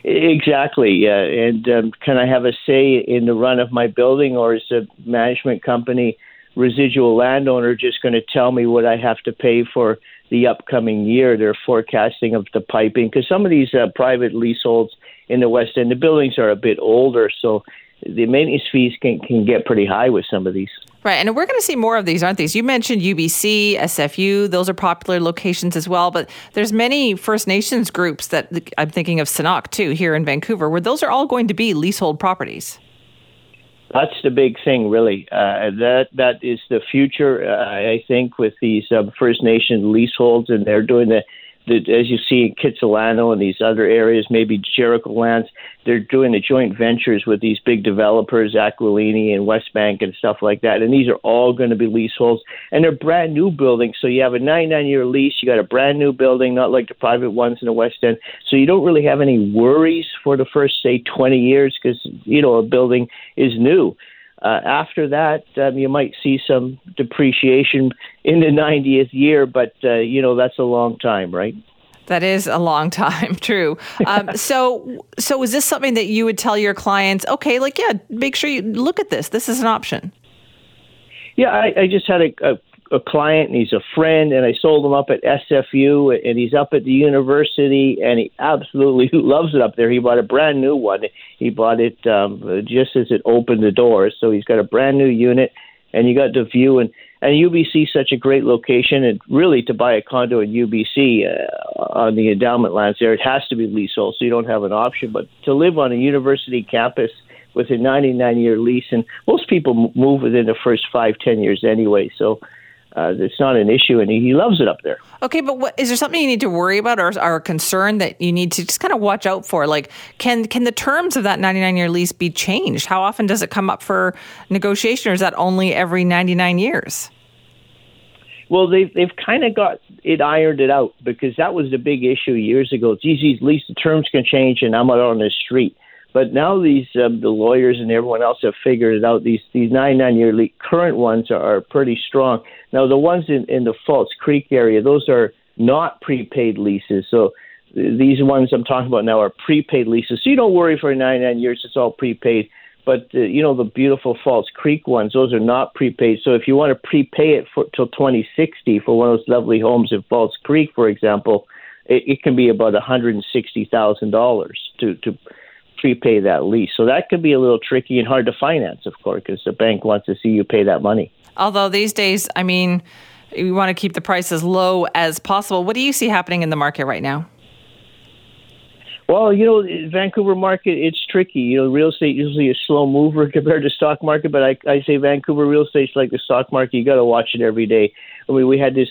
Exactly, yeah. And um, can I have a say in the run of my building, or is the management company residual landowner just going to tell me what I have to pay for the upcoming year? Their forecasting of the piping, because some of these uh, private leaseholds in the West End, the buildings are a bit older, so the maintenance fees can, can get pretty high with some of these. Right, and we're going to see more of these, aren't these? You mentioned UBC, SFU; those are popular locations as well. But there's many First Nations groups that I'm thinking of Senakw too here in Vancouver, where those are all going to be leasehold properties. That's the big thing, really. Uh, that that is the future, uh, I think, with these um, First Nation leaseholds, and they're doing the as you see in Kitsilano and these other areas, maybe Jericho lands, they're doing the joint ventures with these big developers, Aquilini and Westbank and stuff like that. And these are all going to be leaseholds, and they're brand new buildings. So you have a 99 year lease, you got a brand new building, not like the private ones in the West End. So you don't really have any worries for the first, say, 20 years because you know a building is new. Uh, after that, um, you might see some depreciation in the 90th year, but uh, you know that's a long time, right? That is a long time, true. Um, so, so is this something that you would tell your clients? Okay, like yeah, make sure you look at this. This is an option. Yeah, I, I just had a, a a client and he's a friend and I sold him up at SFU and he's up at the university and he absolutely loves it up there. He bought a brand new one. He bought it um, just as it opened the doors. So he's got a brand new unit and you got the view and and UBC such a great location and really to buy a condo in UBC uh, on the endowment lands there it has to be leasehold so you don't have an option but to live on a university campus with a 99 year lease and most people move within the first five ten years anyway so uh, it's not an issue, and he, loves it up there. Okay, but what, is there something you need to worry about, or are a concern that you need to just kind of watch out for? Like, can can the terms of that ninety nine year lease be changed? How often does it come up for negotiation, or is that only every ninety nine years? Well, they've they've kind of got it ironed it out because that was the big issue years ago. It's easy, at least the terms can change, and I'm out on the street. But now these um, the lawyers and everyone else have figured it out. These these nine nine year le- current ones are, are pretty strong. Now the ones in, in the False Creek area, those are not prepaid leases. So these ones I'm talking about now are prepaid leases. So you don't worry for nine nine years; it's all prepaid. But uh, you know the beautiful False Creek ones; those are not prepaid. So if you want to prepay it for till 2060 for one of those lovely homes in False Creek, for example, it, it can be about 160 thousand dollars to to prepay that lease. So that could be a little tricky and hard to finance, of course, because the bank wants to see you pay that money. Although these days, I mean, we want to keep the price as low as possible. What do you see happening in the market right now? Well, you know, Vancouver market, it's tricky. You know, real estate usually a slow mover compared to stock market, but I, I say Vancouver real estate's like the stock market. You got to watch it every day. I mean, we had this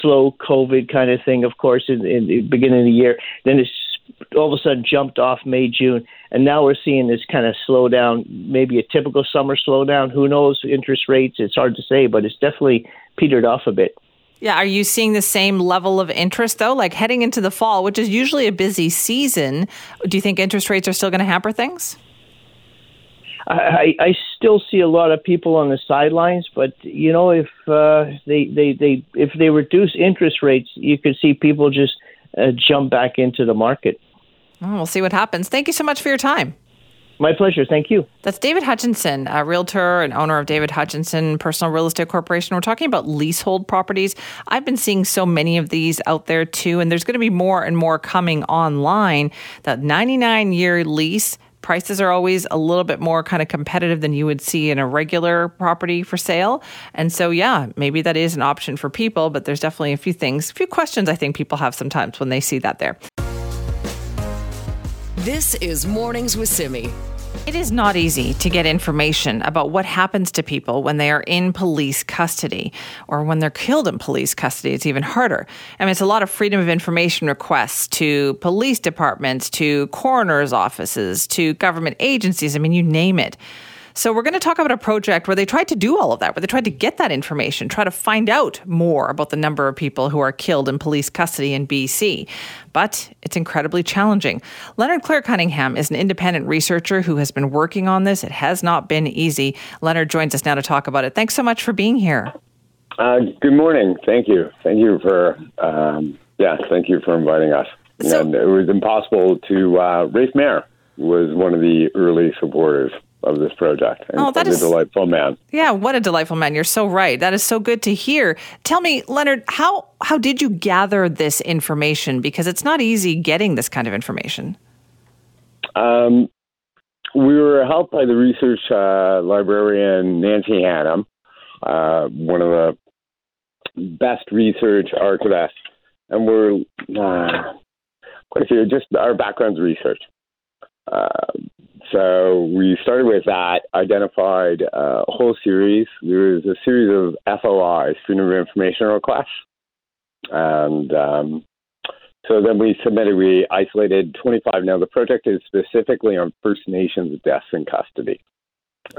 slow COVID kind of thing, of course, in, in the beginning of the year. Then it's all of a sudden jumped off May, June, and now we're seeing this kind of slowdown, maybe a typical summer slowdown. Who knows? Interest rates, it's hard to say, but it's definitely petered off a bit. Yeah, are you seeing the same level of interest though? Like heading into the fall, which is usually a busy season, do you think interest rates are still going to hamper things? I, I still see a lot of people on the sidelines, but you know, if uh, they, they, they if they reduce interest rates, you could see people just uh, jump back into the market. Oh, we'll see what happens. Thank you so much for your time. My pleasure. Thank you. That's David Hutchinson, a realtor and owner of David Hutchinson Personal Real Estate Corporation. We're talking about leasehold properties. I've been seeing so many of these out there too, and there's going to be more and more coming online. That 99 year lease prices are always a little bit more kind of competitive than you would see in a regular property for sale. And so, yeah, maybe that is an option for people, but there's definitely a few things, a few questions I think people have sometimes when they see that there. This is Mornings with Simi. It is not easy to get information about what happens to people when they are in police custody or when they're killed in police custody. It's even harder. I mean, it's a lot of freedom of information requests to police departments, to coroner's offices, to government agencies. I mean, you name it. So we're going to talk about a project where they tried to do all of that, where they tried to get that information, try to find out more about the number of people who are killed in police custody in BC. But it's incredibly challenging. Leonard Cler-Cunningham is an independent researcher who has been working on this. It has not been easy. Leonard joins us now to talk about it. Thanks so much for being here. Uh, good morning. Thank you. Thank you for um, yeah. Thank you for inviting us. So, and it was impossible to. Uh, Rafe Mair was one of the early supporters of this project. And oh, that is a delightful man. Yeah, what a delightful man. You're so right. That is so good to hear. Tell me, Leonard, how how did you gather this information? Because it's not easy getting this kind of information. Um, we were helped by the research uh, librarian Nancy Hannum, uh, one of the best research archivists, and we're uh, quite a few. Just our background's research. Uh, so we started with that, identified a whole series. There was a series of FOIs, Freedom of Information requests. And um, so then we submitted, we isolated 25. Now, the project is specifically on First Nations deaths in custody.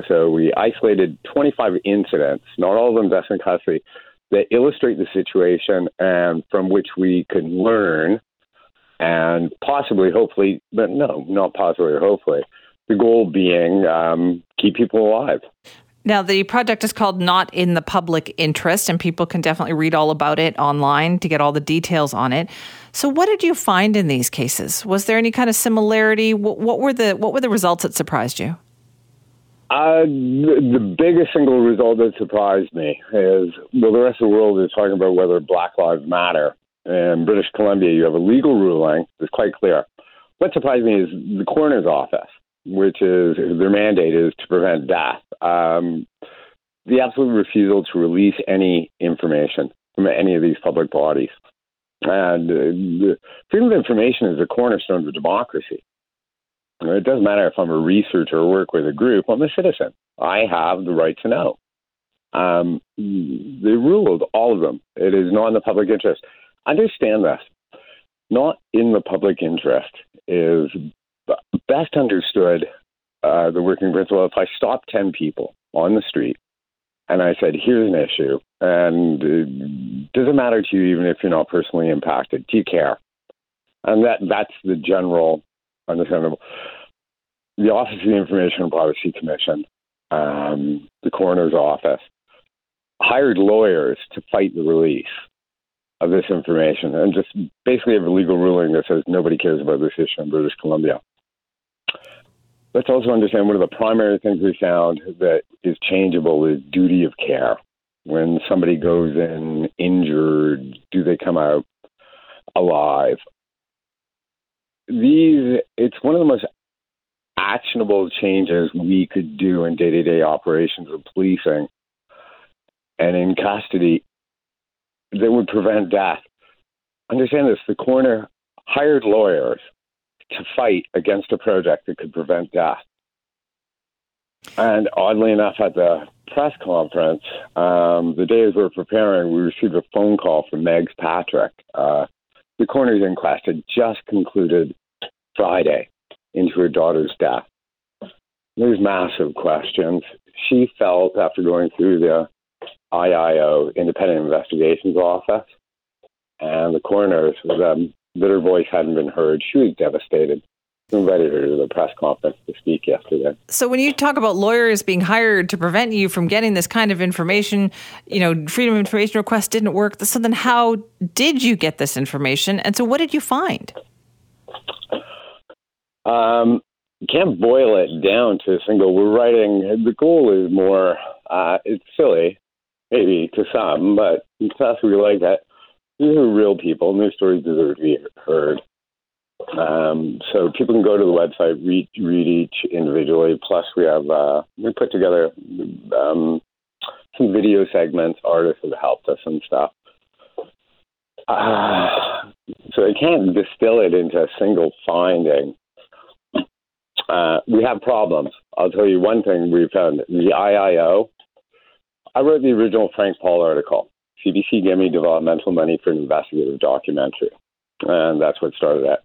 So we isolated 25 incidents, not all of them deaths in custody, that illustrate the situation and from which we can learn and possibly, hopefully, but no, not possibly or hopefully, the goal being um, keep people alive. Now, the project is called Not in the Public Interest, and people can definitely read all about it online to get all the details on it. So, what did you find in these cases? Was there any kind of similarity? What, what were the what were the results that surprised you? Uh, the, the biggest single result that surprised me is well, the rest of the world is talking about whether Black Lives Matter. In British Columbia, you have a legal ruling that's quite clear. What surprised me is the coroner's office which is their mandate is to prevent death. Um, the absolute refusal to release any information from any of these public bodies. And uh, freedom of information is a cornerstone of democracy. It doesn't matter if I'm a researcher or work with a group, I'm a citizen. I have the right to know. Um, they ruled all of them. It is not in the public interest. Understand this. Not in the public interest is best understood uh, the working principle. If I stop 10 people on the street and I said, here's an issue, and it doesn't matter to you even if you're not personally impacted, do you care? And that that's the general understandable. The Office of the Information and Privacy Commission, um, the coroner's office, hired lawyers to fight the release of this information and just basically have a legal ruling that says nobody cares about this issue in British Columbia let's also understand one of the primary things we found that is changeable is duty of care. When somebody goes in injured, do they come out alive? These, it's one of the most actionable changes we could do in day to day operations of policing and in custody that would prevent death. Understand this the coroner hired lawyers to fight against a project that could prevent death. And oddly enough, at the press conference, um, the day as we were preparing, we received a phone call from Megs Patrick. Uh, the coroner's inquest had just concluded Friday into her daughter's death. There's massive questions. She felt, after going through the IIO, Independent Investigations Office, and the coroner's, um, that her voice hadn't been heard. She was devastated. We invited her to the press conference to speak yesterday. So, when you talk about lawyers being hired to prevent you from getting this kind of information, you know, freedom of information request didn't work. So, then how did you get this information? And so, what did you find? Um, you can't boil it down to a single. We're writing. The goal is more. Uh, it's silly, maybe to some, but to us, we like that. These are real people, and their stories deserve to be heard. Um, so people can go to the website, read, read each individually. Plus, we have uh, we put together um, some video segments. Artists have helped us and stuff. Uh, so I can't distill it into a single finding. Uh, we have problems. I'll tell you one thing we found. The IIO, I wrote the original Frank Paul article. CBC gave me developmental money for an investigative documentary. And that's what started it.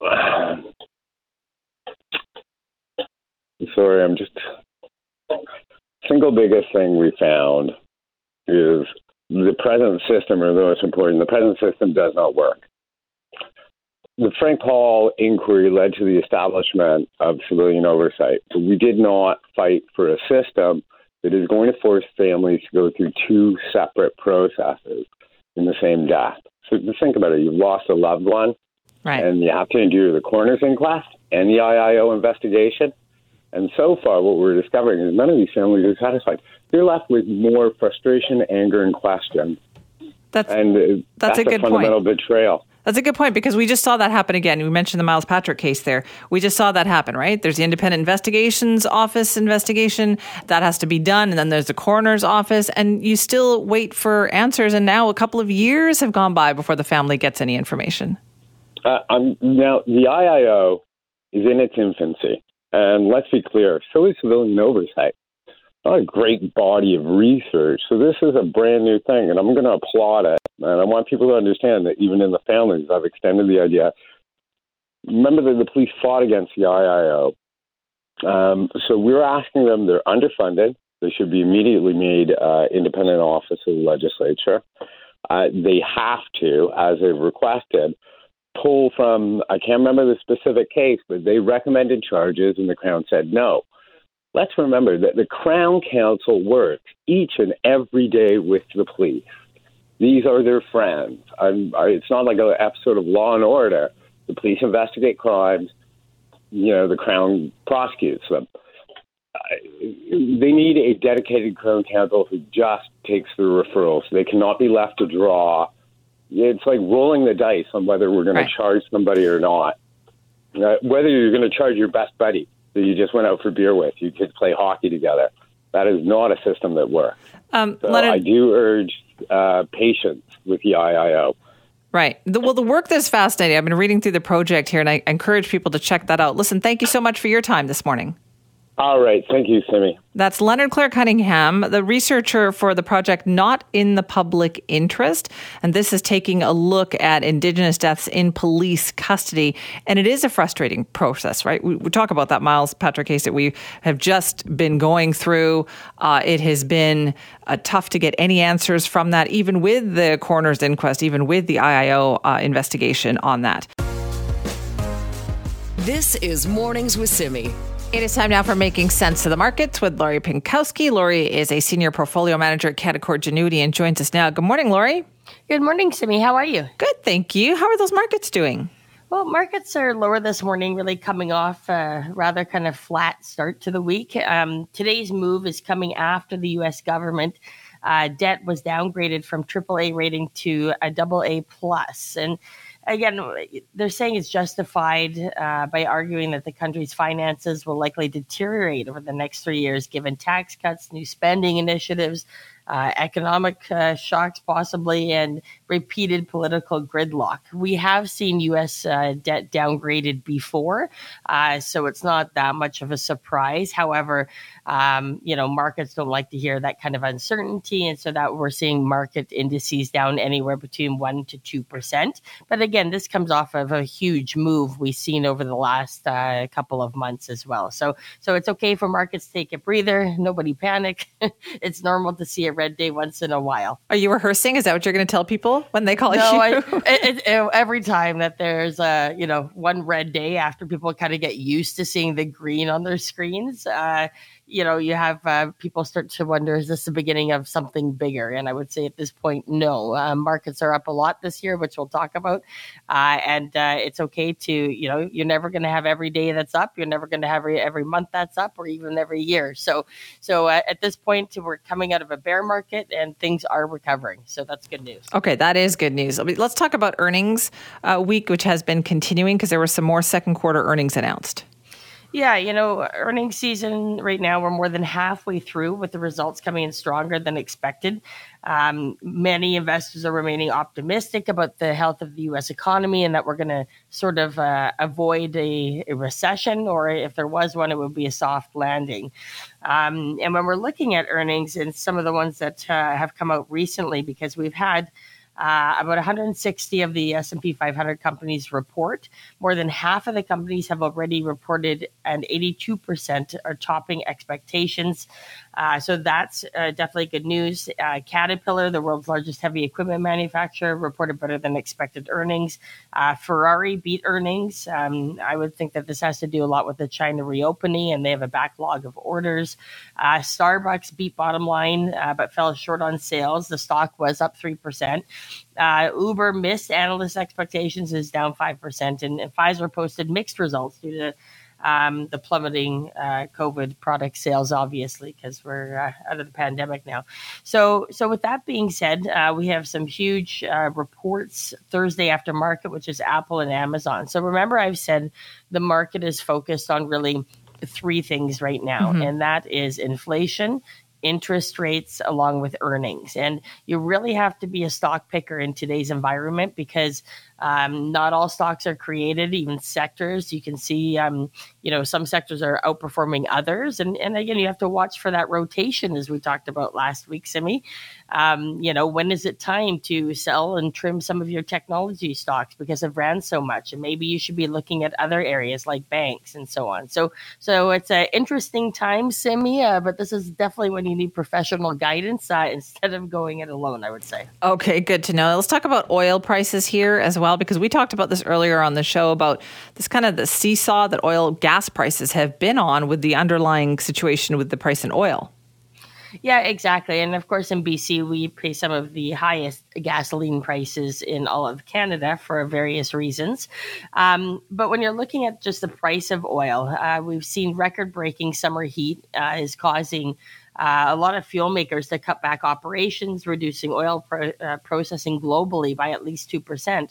Sorry, I'm just. Single biggest thing we found is the present system, or the most important, the present system does not work. The Frank Paul inquiry led to the establishment of civilian oversight. We did not fight for a system that is going to force families to go through two separate processes in the same death. So just think about it. You've lost a loved one, Right. and you have to endure the coroner's inquest and the IIO investigation. And so far, what we're discovering is none of these families are satisfied. They're left with more frustration, anger, and question. That's And uh, That's a good point. fundamental betrayal. That's a good point because we just saw that happen again. We mentioned the Miles Patrick case there. We just saw that happen, right? There's the Independent Investigations Office investigation that has to be done, and then there's the coroner's office, and you still wait for answers. And now a couple of years have gone by before the family gets any information. Uh, I'm, now, the IIO is in its infancy. And let's be clear, so is civilian oversight. Not a great body of research. So this is a brand new thing, and I'm going to applaud it. And I want people to understand that even in the families, I've extended the idea. Remember that the police fought against the IIO. Um, so we're asking them, they're underfunded. They should be immediately made uh, independent office of the legislature. Uh, they have to, as they've requested, pull from, I can't remember the specific case, but they recommended charges and the Crown said no. Let's remember that the Crown Counsel works each and every day with the police. These are their friends. I'm, I, it's not like an episode of Law and Order. The police investigate crimes. You know, the Crown prosecutes them. They need a dedicated Crown Counsel who just takes the referrals. They cannot be left to draw. It's like rolling the dice on whether we're going Right. to charge somebody or not. Uh, whether you're going to charge your best buddy that you just went out for beer with, you could play hockey together. That is not a system that works. Um, So Leonard, I do urge uh, patience with the IIO. Right. The, well, the work that's fascinating. I've been reading through the project here, and I encourage people to check that out. Listen, thank you so much for your time this morning. All right. Thank you, Simi. That's Leonard Cler-Cunningham, the researcher for the project Not in the Public Interest. And this is taking a look at Indigenous deaths in police custody. And it is a frustrating process, right? We, we talk about that Miles Patrick case that we have just been going through. Uh, it has been uh, tough to get any answers from that, even with the coroner's inquest, even with the IIO uh, investigation on that. This is Mornings with Simi. It is time now for Making Sense of the Markets with Laurie Pinkowski. Laurie is a senior portfolio manager at Canaccord Genuity and joins us now. Good morning, Laurie. Good morning, Simi. How are you? Good, thank you. How are those markets doing? Well, markets are lower this morning, really coming off a rather kind of flat start to the week. Um, today's move is coming after the U.S. government uh, debt was downgraded from AAA rating to a double A plus, and again, they're saying it's justified uh, by arguing that the country's finances will likely deteriorate over the next three years, given tax cuts, new spending initiatives, uh, economic uh, shocks, possibly, and repeated political gridlock. We have seen U.S. Uh, debt downgraded before, uh, so it's not that much of a surprise. However, um, you know, markets don't like to hear that kind of uncertainty, and so that we're seeing market indices down anywhere between one to two percent. But again, this comes off of a huge move we've seen over the last uh, couple of months as well. So, so it's okay for markets to take a breather. Nobody panic. it's normal to see a red day once in a while. Are you rehearsing? Is that what you're going to tell people when they call no, you? I, it, it, every time that there's a you know one red day after people kind of get used to seeing the green on their screens. Uh, you know, you have uh, people start to wonder, is this the beginning of something bigger? And I would say at this point, no. Uh, markets are up a lot this year, which we'll talk about. Uh, and uh, it's okay to, you know, you're never going to have every day that's up. You're never going to have every, every month that's up or even every year. So, so uh, at this point, we're coming out of a bear market and things are recovering. So that's good news. Okay, that is good news. Let's talk about earnings week, which has been continuing because there were some more second quarter earnings announced. Yeah, you know, earnings season right now, we're more than halfway through with the results coming in stronger than expected. Um, many investors are remaining optimistic about the health of the U.S. economy and that we're going to sort of uh, avoid a, a, recession, or if there was one, it would be a soft landing. Um, and when we're looking at earnings and some of the ones that uh, have come out recently, because we've had uh, about 160 of the S&P 500 companies report. More than half of the companies have already reported, and 82% are topping expectations. Uh, so that's uh, definitely good news. Uh, Caterpillar, the world's largest heavy equipment manufacturer, reported better than expected earnings. Uh, Ferrari beat earnings. Um, I would think that this has to do a lot with the China reopening, and they have a backlog of orders. Uh, Starbucks beat bottom line, uh, but fell short on sales. The stock was up 3%. Uber missed analyst expectations, is down 5%. And, and Pfizer posted mixed results due to um, the plummeting uh, COVID product sales, obviously, because we're uh, out of the pandemic now. So, so with that being said, uh, we have some huge uh, reports Thursday after market, which is Apple and Amazon. So remember, I've said the market is focused on really three things right now, mm-hmm. and that is inflation, interest rates along with earnings. And you really have to be a stock picker in today's environment because um, not all stocks are created, even sectors. You can see, um, you know, some sectors are outperforming others. And, and again, you have to watch for that rotation, as we talked about last week, Simi. Um, you know, when is it time to sell and trim some of your technology stocks because it ran so much? And maybe you should be looking at other areas like banks and so on. So, so it's an interesting time, Simi, uh, but this is definitely when you need professional guidance uh, instead of going it alone, I would say. Okay, good to know. Let's talk about oil prices here as well well because we talked about this earlier on the show about this kind of the seesaw that oil gas prices have been on with the underlying situation with the price in oil. Yeah, exactly. And of course, in BC, we pay some of the highest gasoline prices in all of Canada for various reasons. Um, but when you're looking at just the price of oil, uh, we've seen record breaking summer heat uh, is causing uh, a lot of fuel makers to cut back operations, reducing oil pro- uh, processing globally by at least 2%.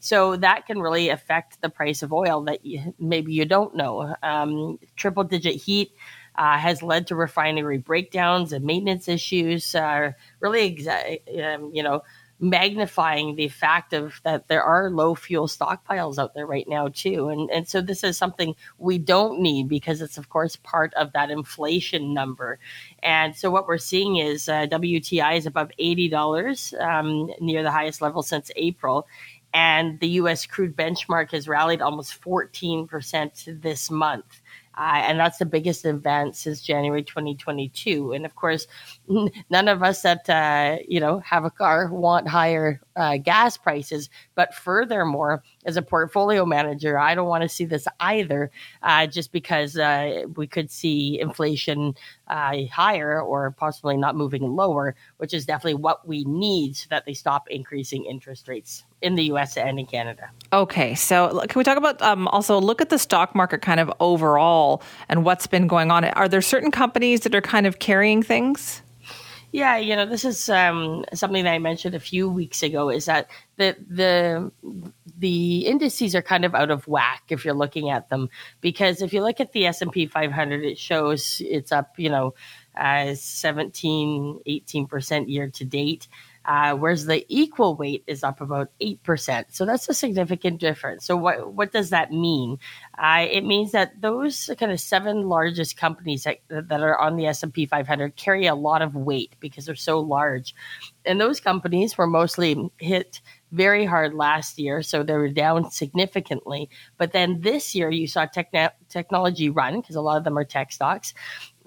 So that can really affect the price of oil that maybe you don't know. Um, triple digit heat. Uh, has led to refinery breakdowns and maintenance issues. Uh, really, exa- um, you know, magnifying the fact of that there are low fuel stockpiles out there right now too. And and so this is something we don't need because it's of course part of that inflation number. And so what we're seeing is uh, wti is above $80 um, near the highest level since april. And the us crude benchmark has rallied almost 14% this month uh, and that's the biggest event since January 2022. And of course, none of us that uh, you know have a car want higher uh, gas prices. But furthermore, as a portfolio manager, I don't want to see this either, uh, just because uh, we could see inflation uh, higher or possibly not moving lower, which is definitely what we need so that they stop increasing interest rates in the US and in Canada. Okay, so can we talk about um, also look at the stock market kind of overall and what's been going on? Are there certain companies that are kind of carrying things? Yeah, you know, this is um, something that I mentioned a few weeks ago. Is that the the the indices are kind of out of whack if you're looking at them because if you look at the S and P 500, it shows it's up, you know, uh, 17, 18% year to date. Uh, whereas the equal weight is up about 8%. So that's a significant difference. So, what, what does that mean? Uh, it means that those kind of seven largest companies that, that are on the S&P 500 carry a lot of weight because they're so large. And those companies were mostly hit very hard last year, so they were down significantly. But then this year, you saw techn- technology run because a lot of them are tech stocks,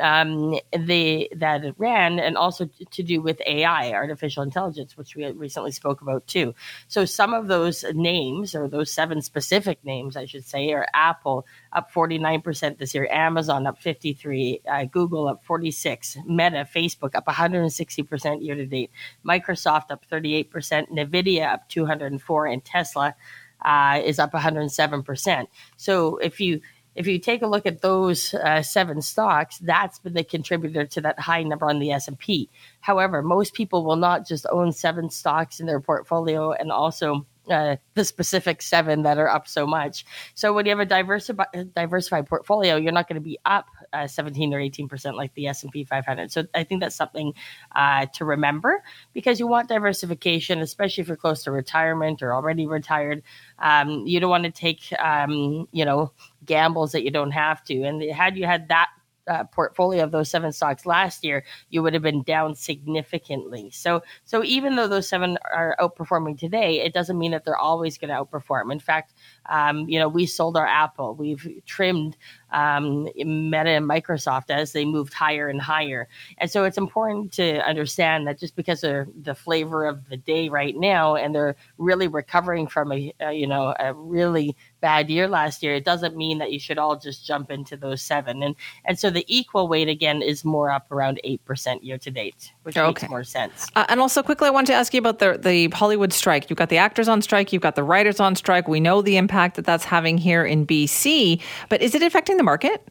um, they that it ran, and also to do with AI, artificial intelligence, which we recently spoke about too. So some of those names, or those seven specific names, I should say, are Apple up 49% this year, Amazon up 53, uh, Google up 46, Meta, Facebook up 160% year to date, Microsoft up 38%, Nvidia up 204, and Tesla uh, is up 107%. So if you if you take a look at those uh, seven stocks, that's been the contributor to that high number on the S and P. However, most people will not just own seven stocks in their portfolio and also uh, the specific seven that are up so much. So when you have a diversified diversified portfolio, you're not going to be up uh, 17 or 18 percent like the S and P 500. So I think that's something uh, to remember because you want diversification, especially if you're close to retirement or already retired. Um, you don't want to take um, you know gambles that you don't have to. And had you had that uh, portfolio of those seven stocks last year, you would have been down significantly. So, so even though those seven are outperforming today, it doesn't mean that they're always going to outperform. In fact, um, you know, we sold our Apple. We've trimmed um, Meta and Microsoft as they moved higher and higher. And so it's important to understand that just because they're the flavor of the day right now and they're really recovering from a, a you know a really bad year last year, it doesn't mean that you should all just jump into those seven. And and so the equal weight again is more up around eight percent year to date, which okay. makes more sense. Uh, and also quickly, I want to ask you about the the Hollywood strike. You've got the actors on strike, you've got the writers on strike. We know the impact that that's having here in BC, but is it affecting the market?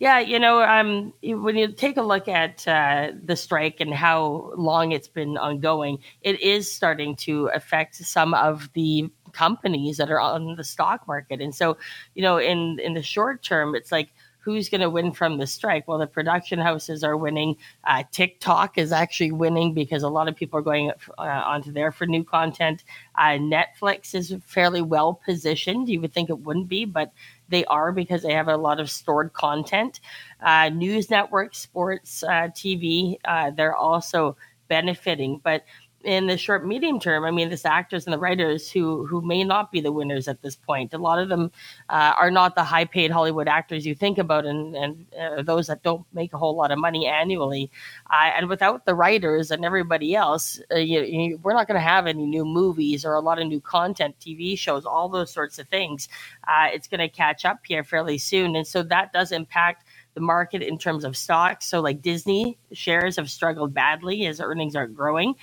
Yeah, you know, um, when you take a look at uh, the strike and how long it's been ongoing, it is starting to affect some of the companies that are on the stock market. And so, you know, in in the short term, it's like who's going to win from the strike? Well, the production houses are winning. Uh, TikTok is actually winning because a lot of people are going uh, onto there for new content. Uh, Netflix is fairly well positioned. You would think it wouldn't be, but they are because they have a lot of stored content. Uh, news networks, sports uh, TV, uh, they're also benefiting. But in the short medium term i mean this actors and the writers who who may not be the winners at this point. A lot of them uh, are not the high paid hollywood actors you think about and and uh, those that don't make a whole lot of money annually. Uh, and without the writers and everybody else uh, you, you, we're not going to have any new movies or a lot of new content tv shows all those sorts of things. Uh, it's going to catch up here fairly soon. And so that does impact the market in terms of stocks. So, like Disney shares have struggled badly as earnings aren't growing.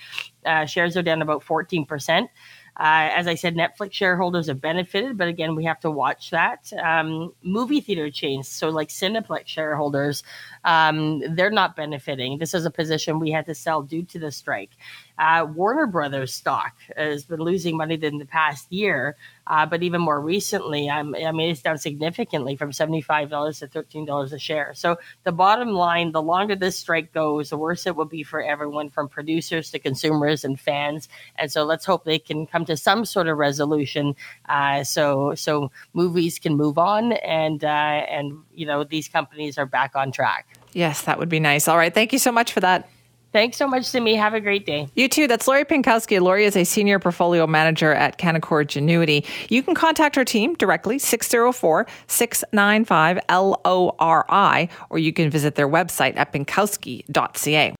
Uh, shares are down about 14%. Uh, as I said, Netflix shareholders have benefited, but again, we have to watch that. Um, movie theater chains, so like Cineplex shareholders, um, they're not benefiting. This is a position we had to sell due to the strike. Uh, Warner Brothers stock has been losing money in the past year, uh, but even more recently, I'm, i mean, it's down significantly from $75 to $13 a share. So the bottom line, the longer this strike goes, the worse it will be for everyone from producers to consumers and fans. And so let's hope they can come to some sort of resolution uh, so so movies can move on and uh, and you know these companies are back on track. Yes, that would be nice. All right, thank you so much for that. Thanks so much, Simi. Have a great day. You too. That's Lori Pinkowski. Lori is a senior portfolio manager at Canaccord Genuity. You can contact her team directly, 604 695 LORI, or you can visit their website at pinkowski.ca.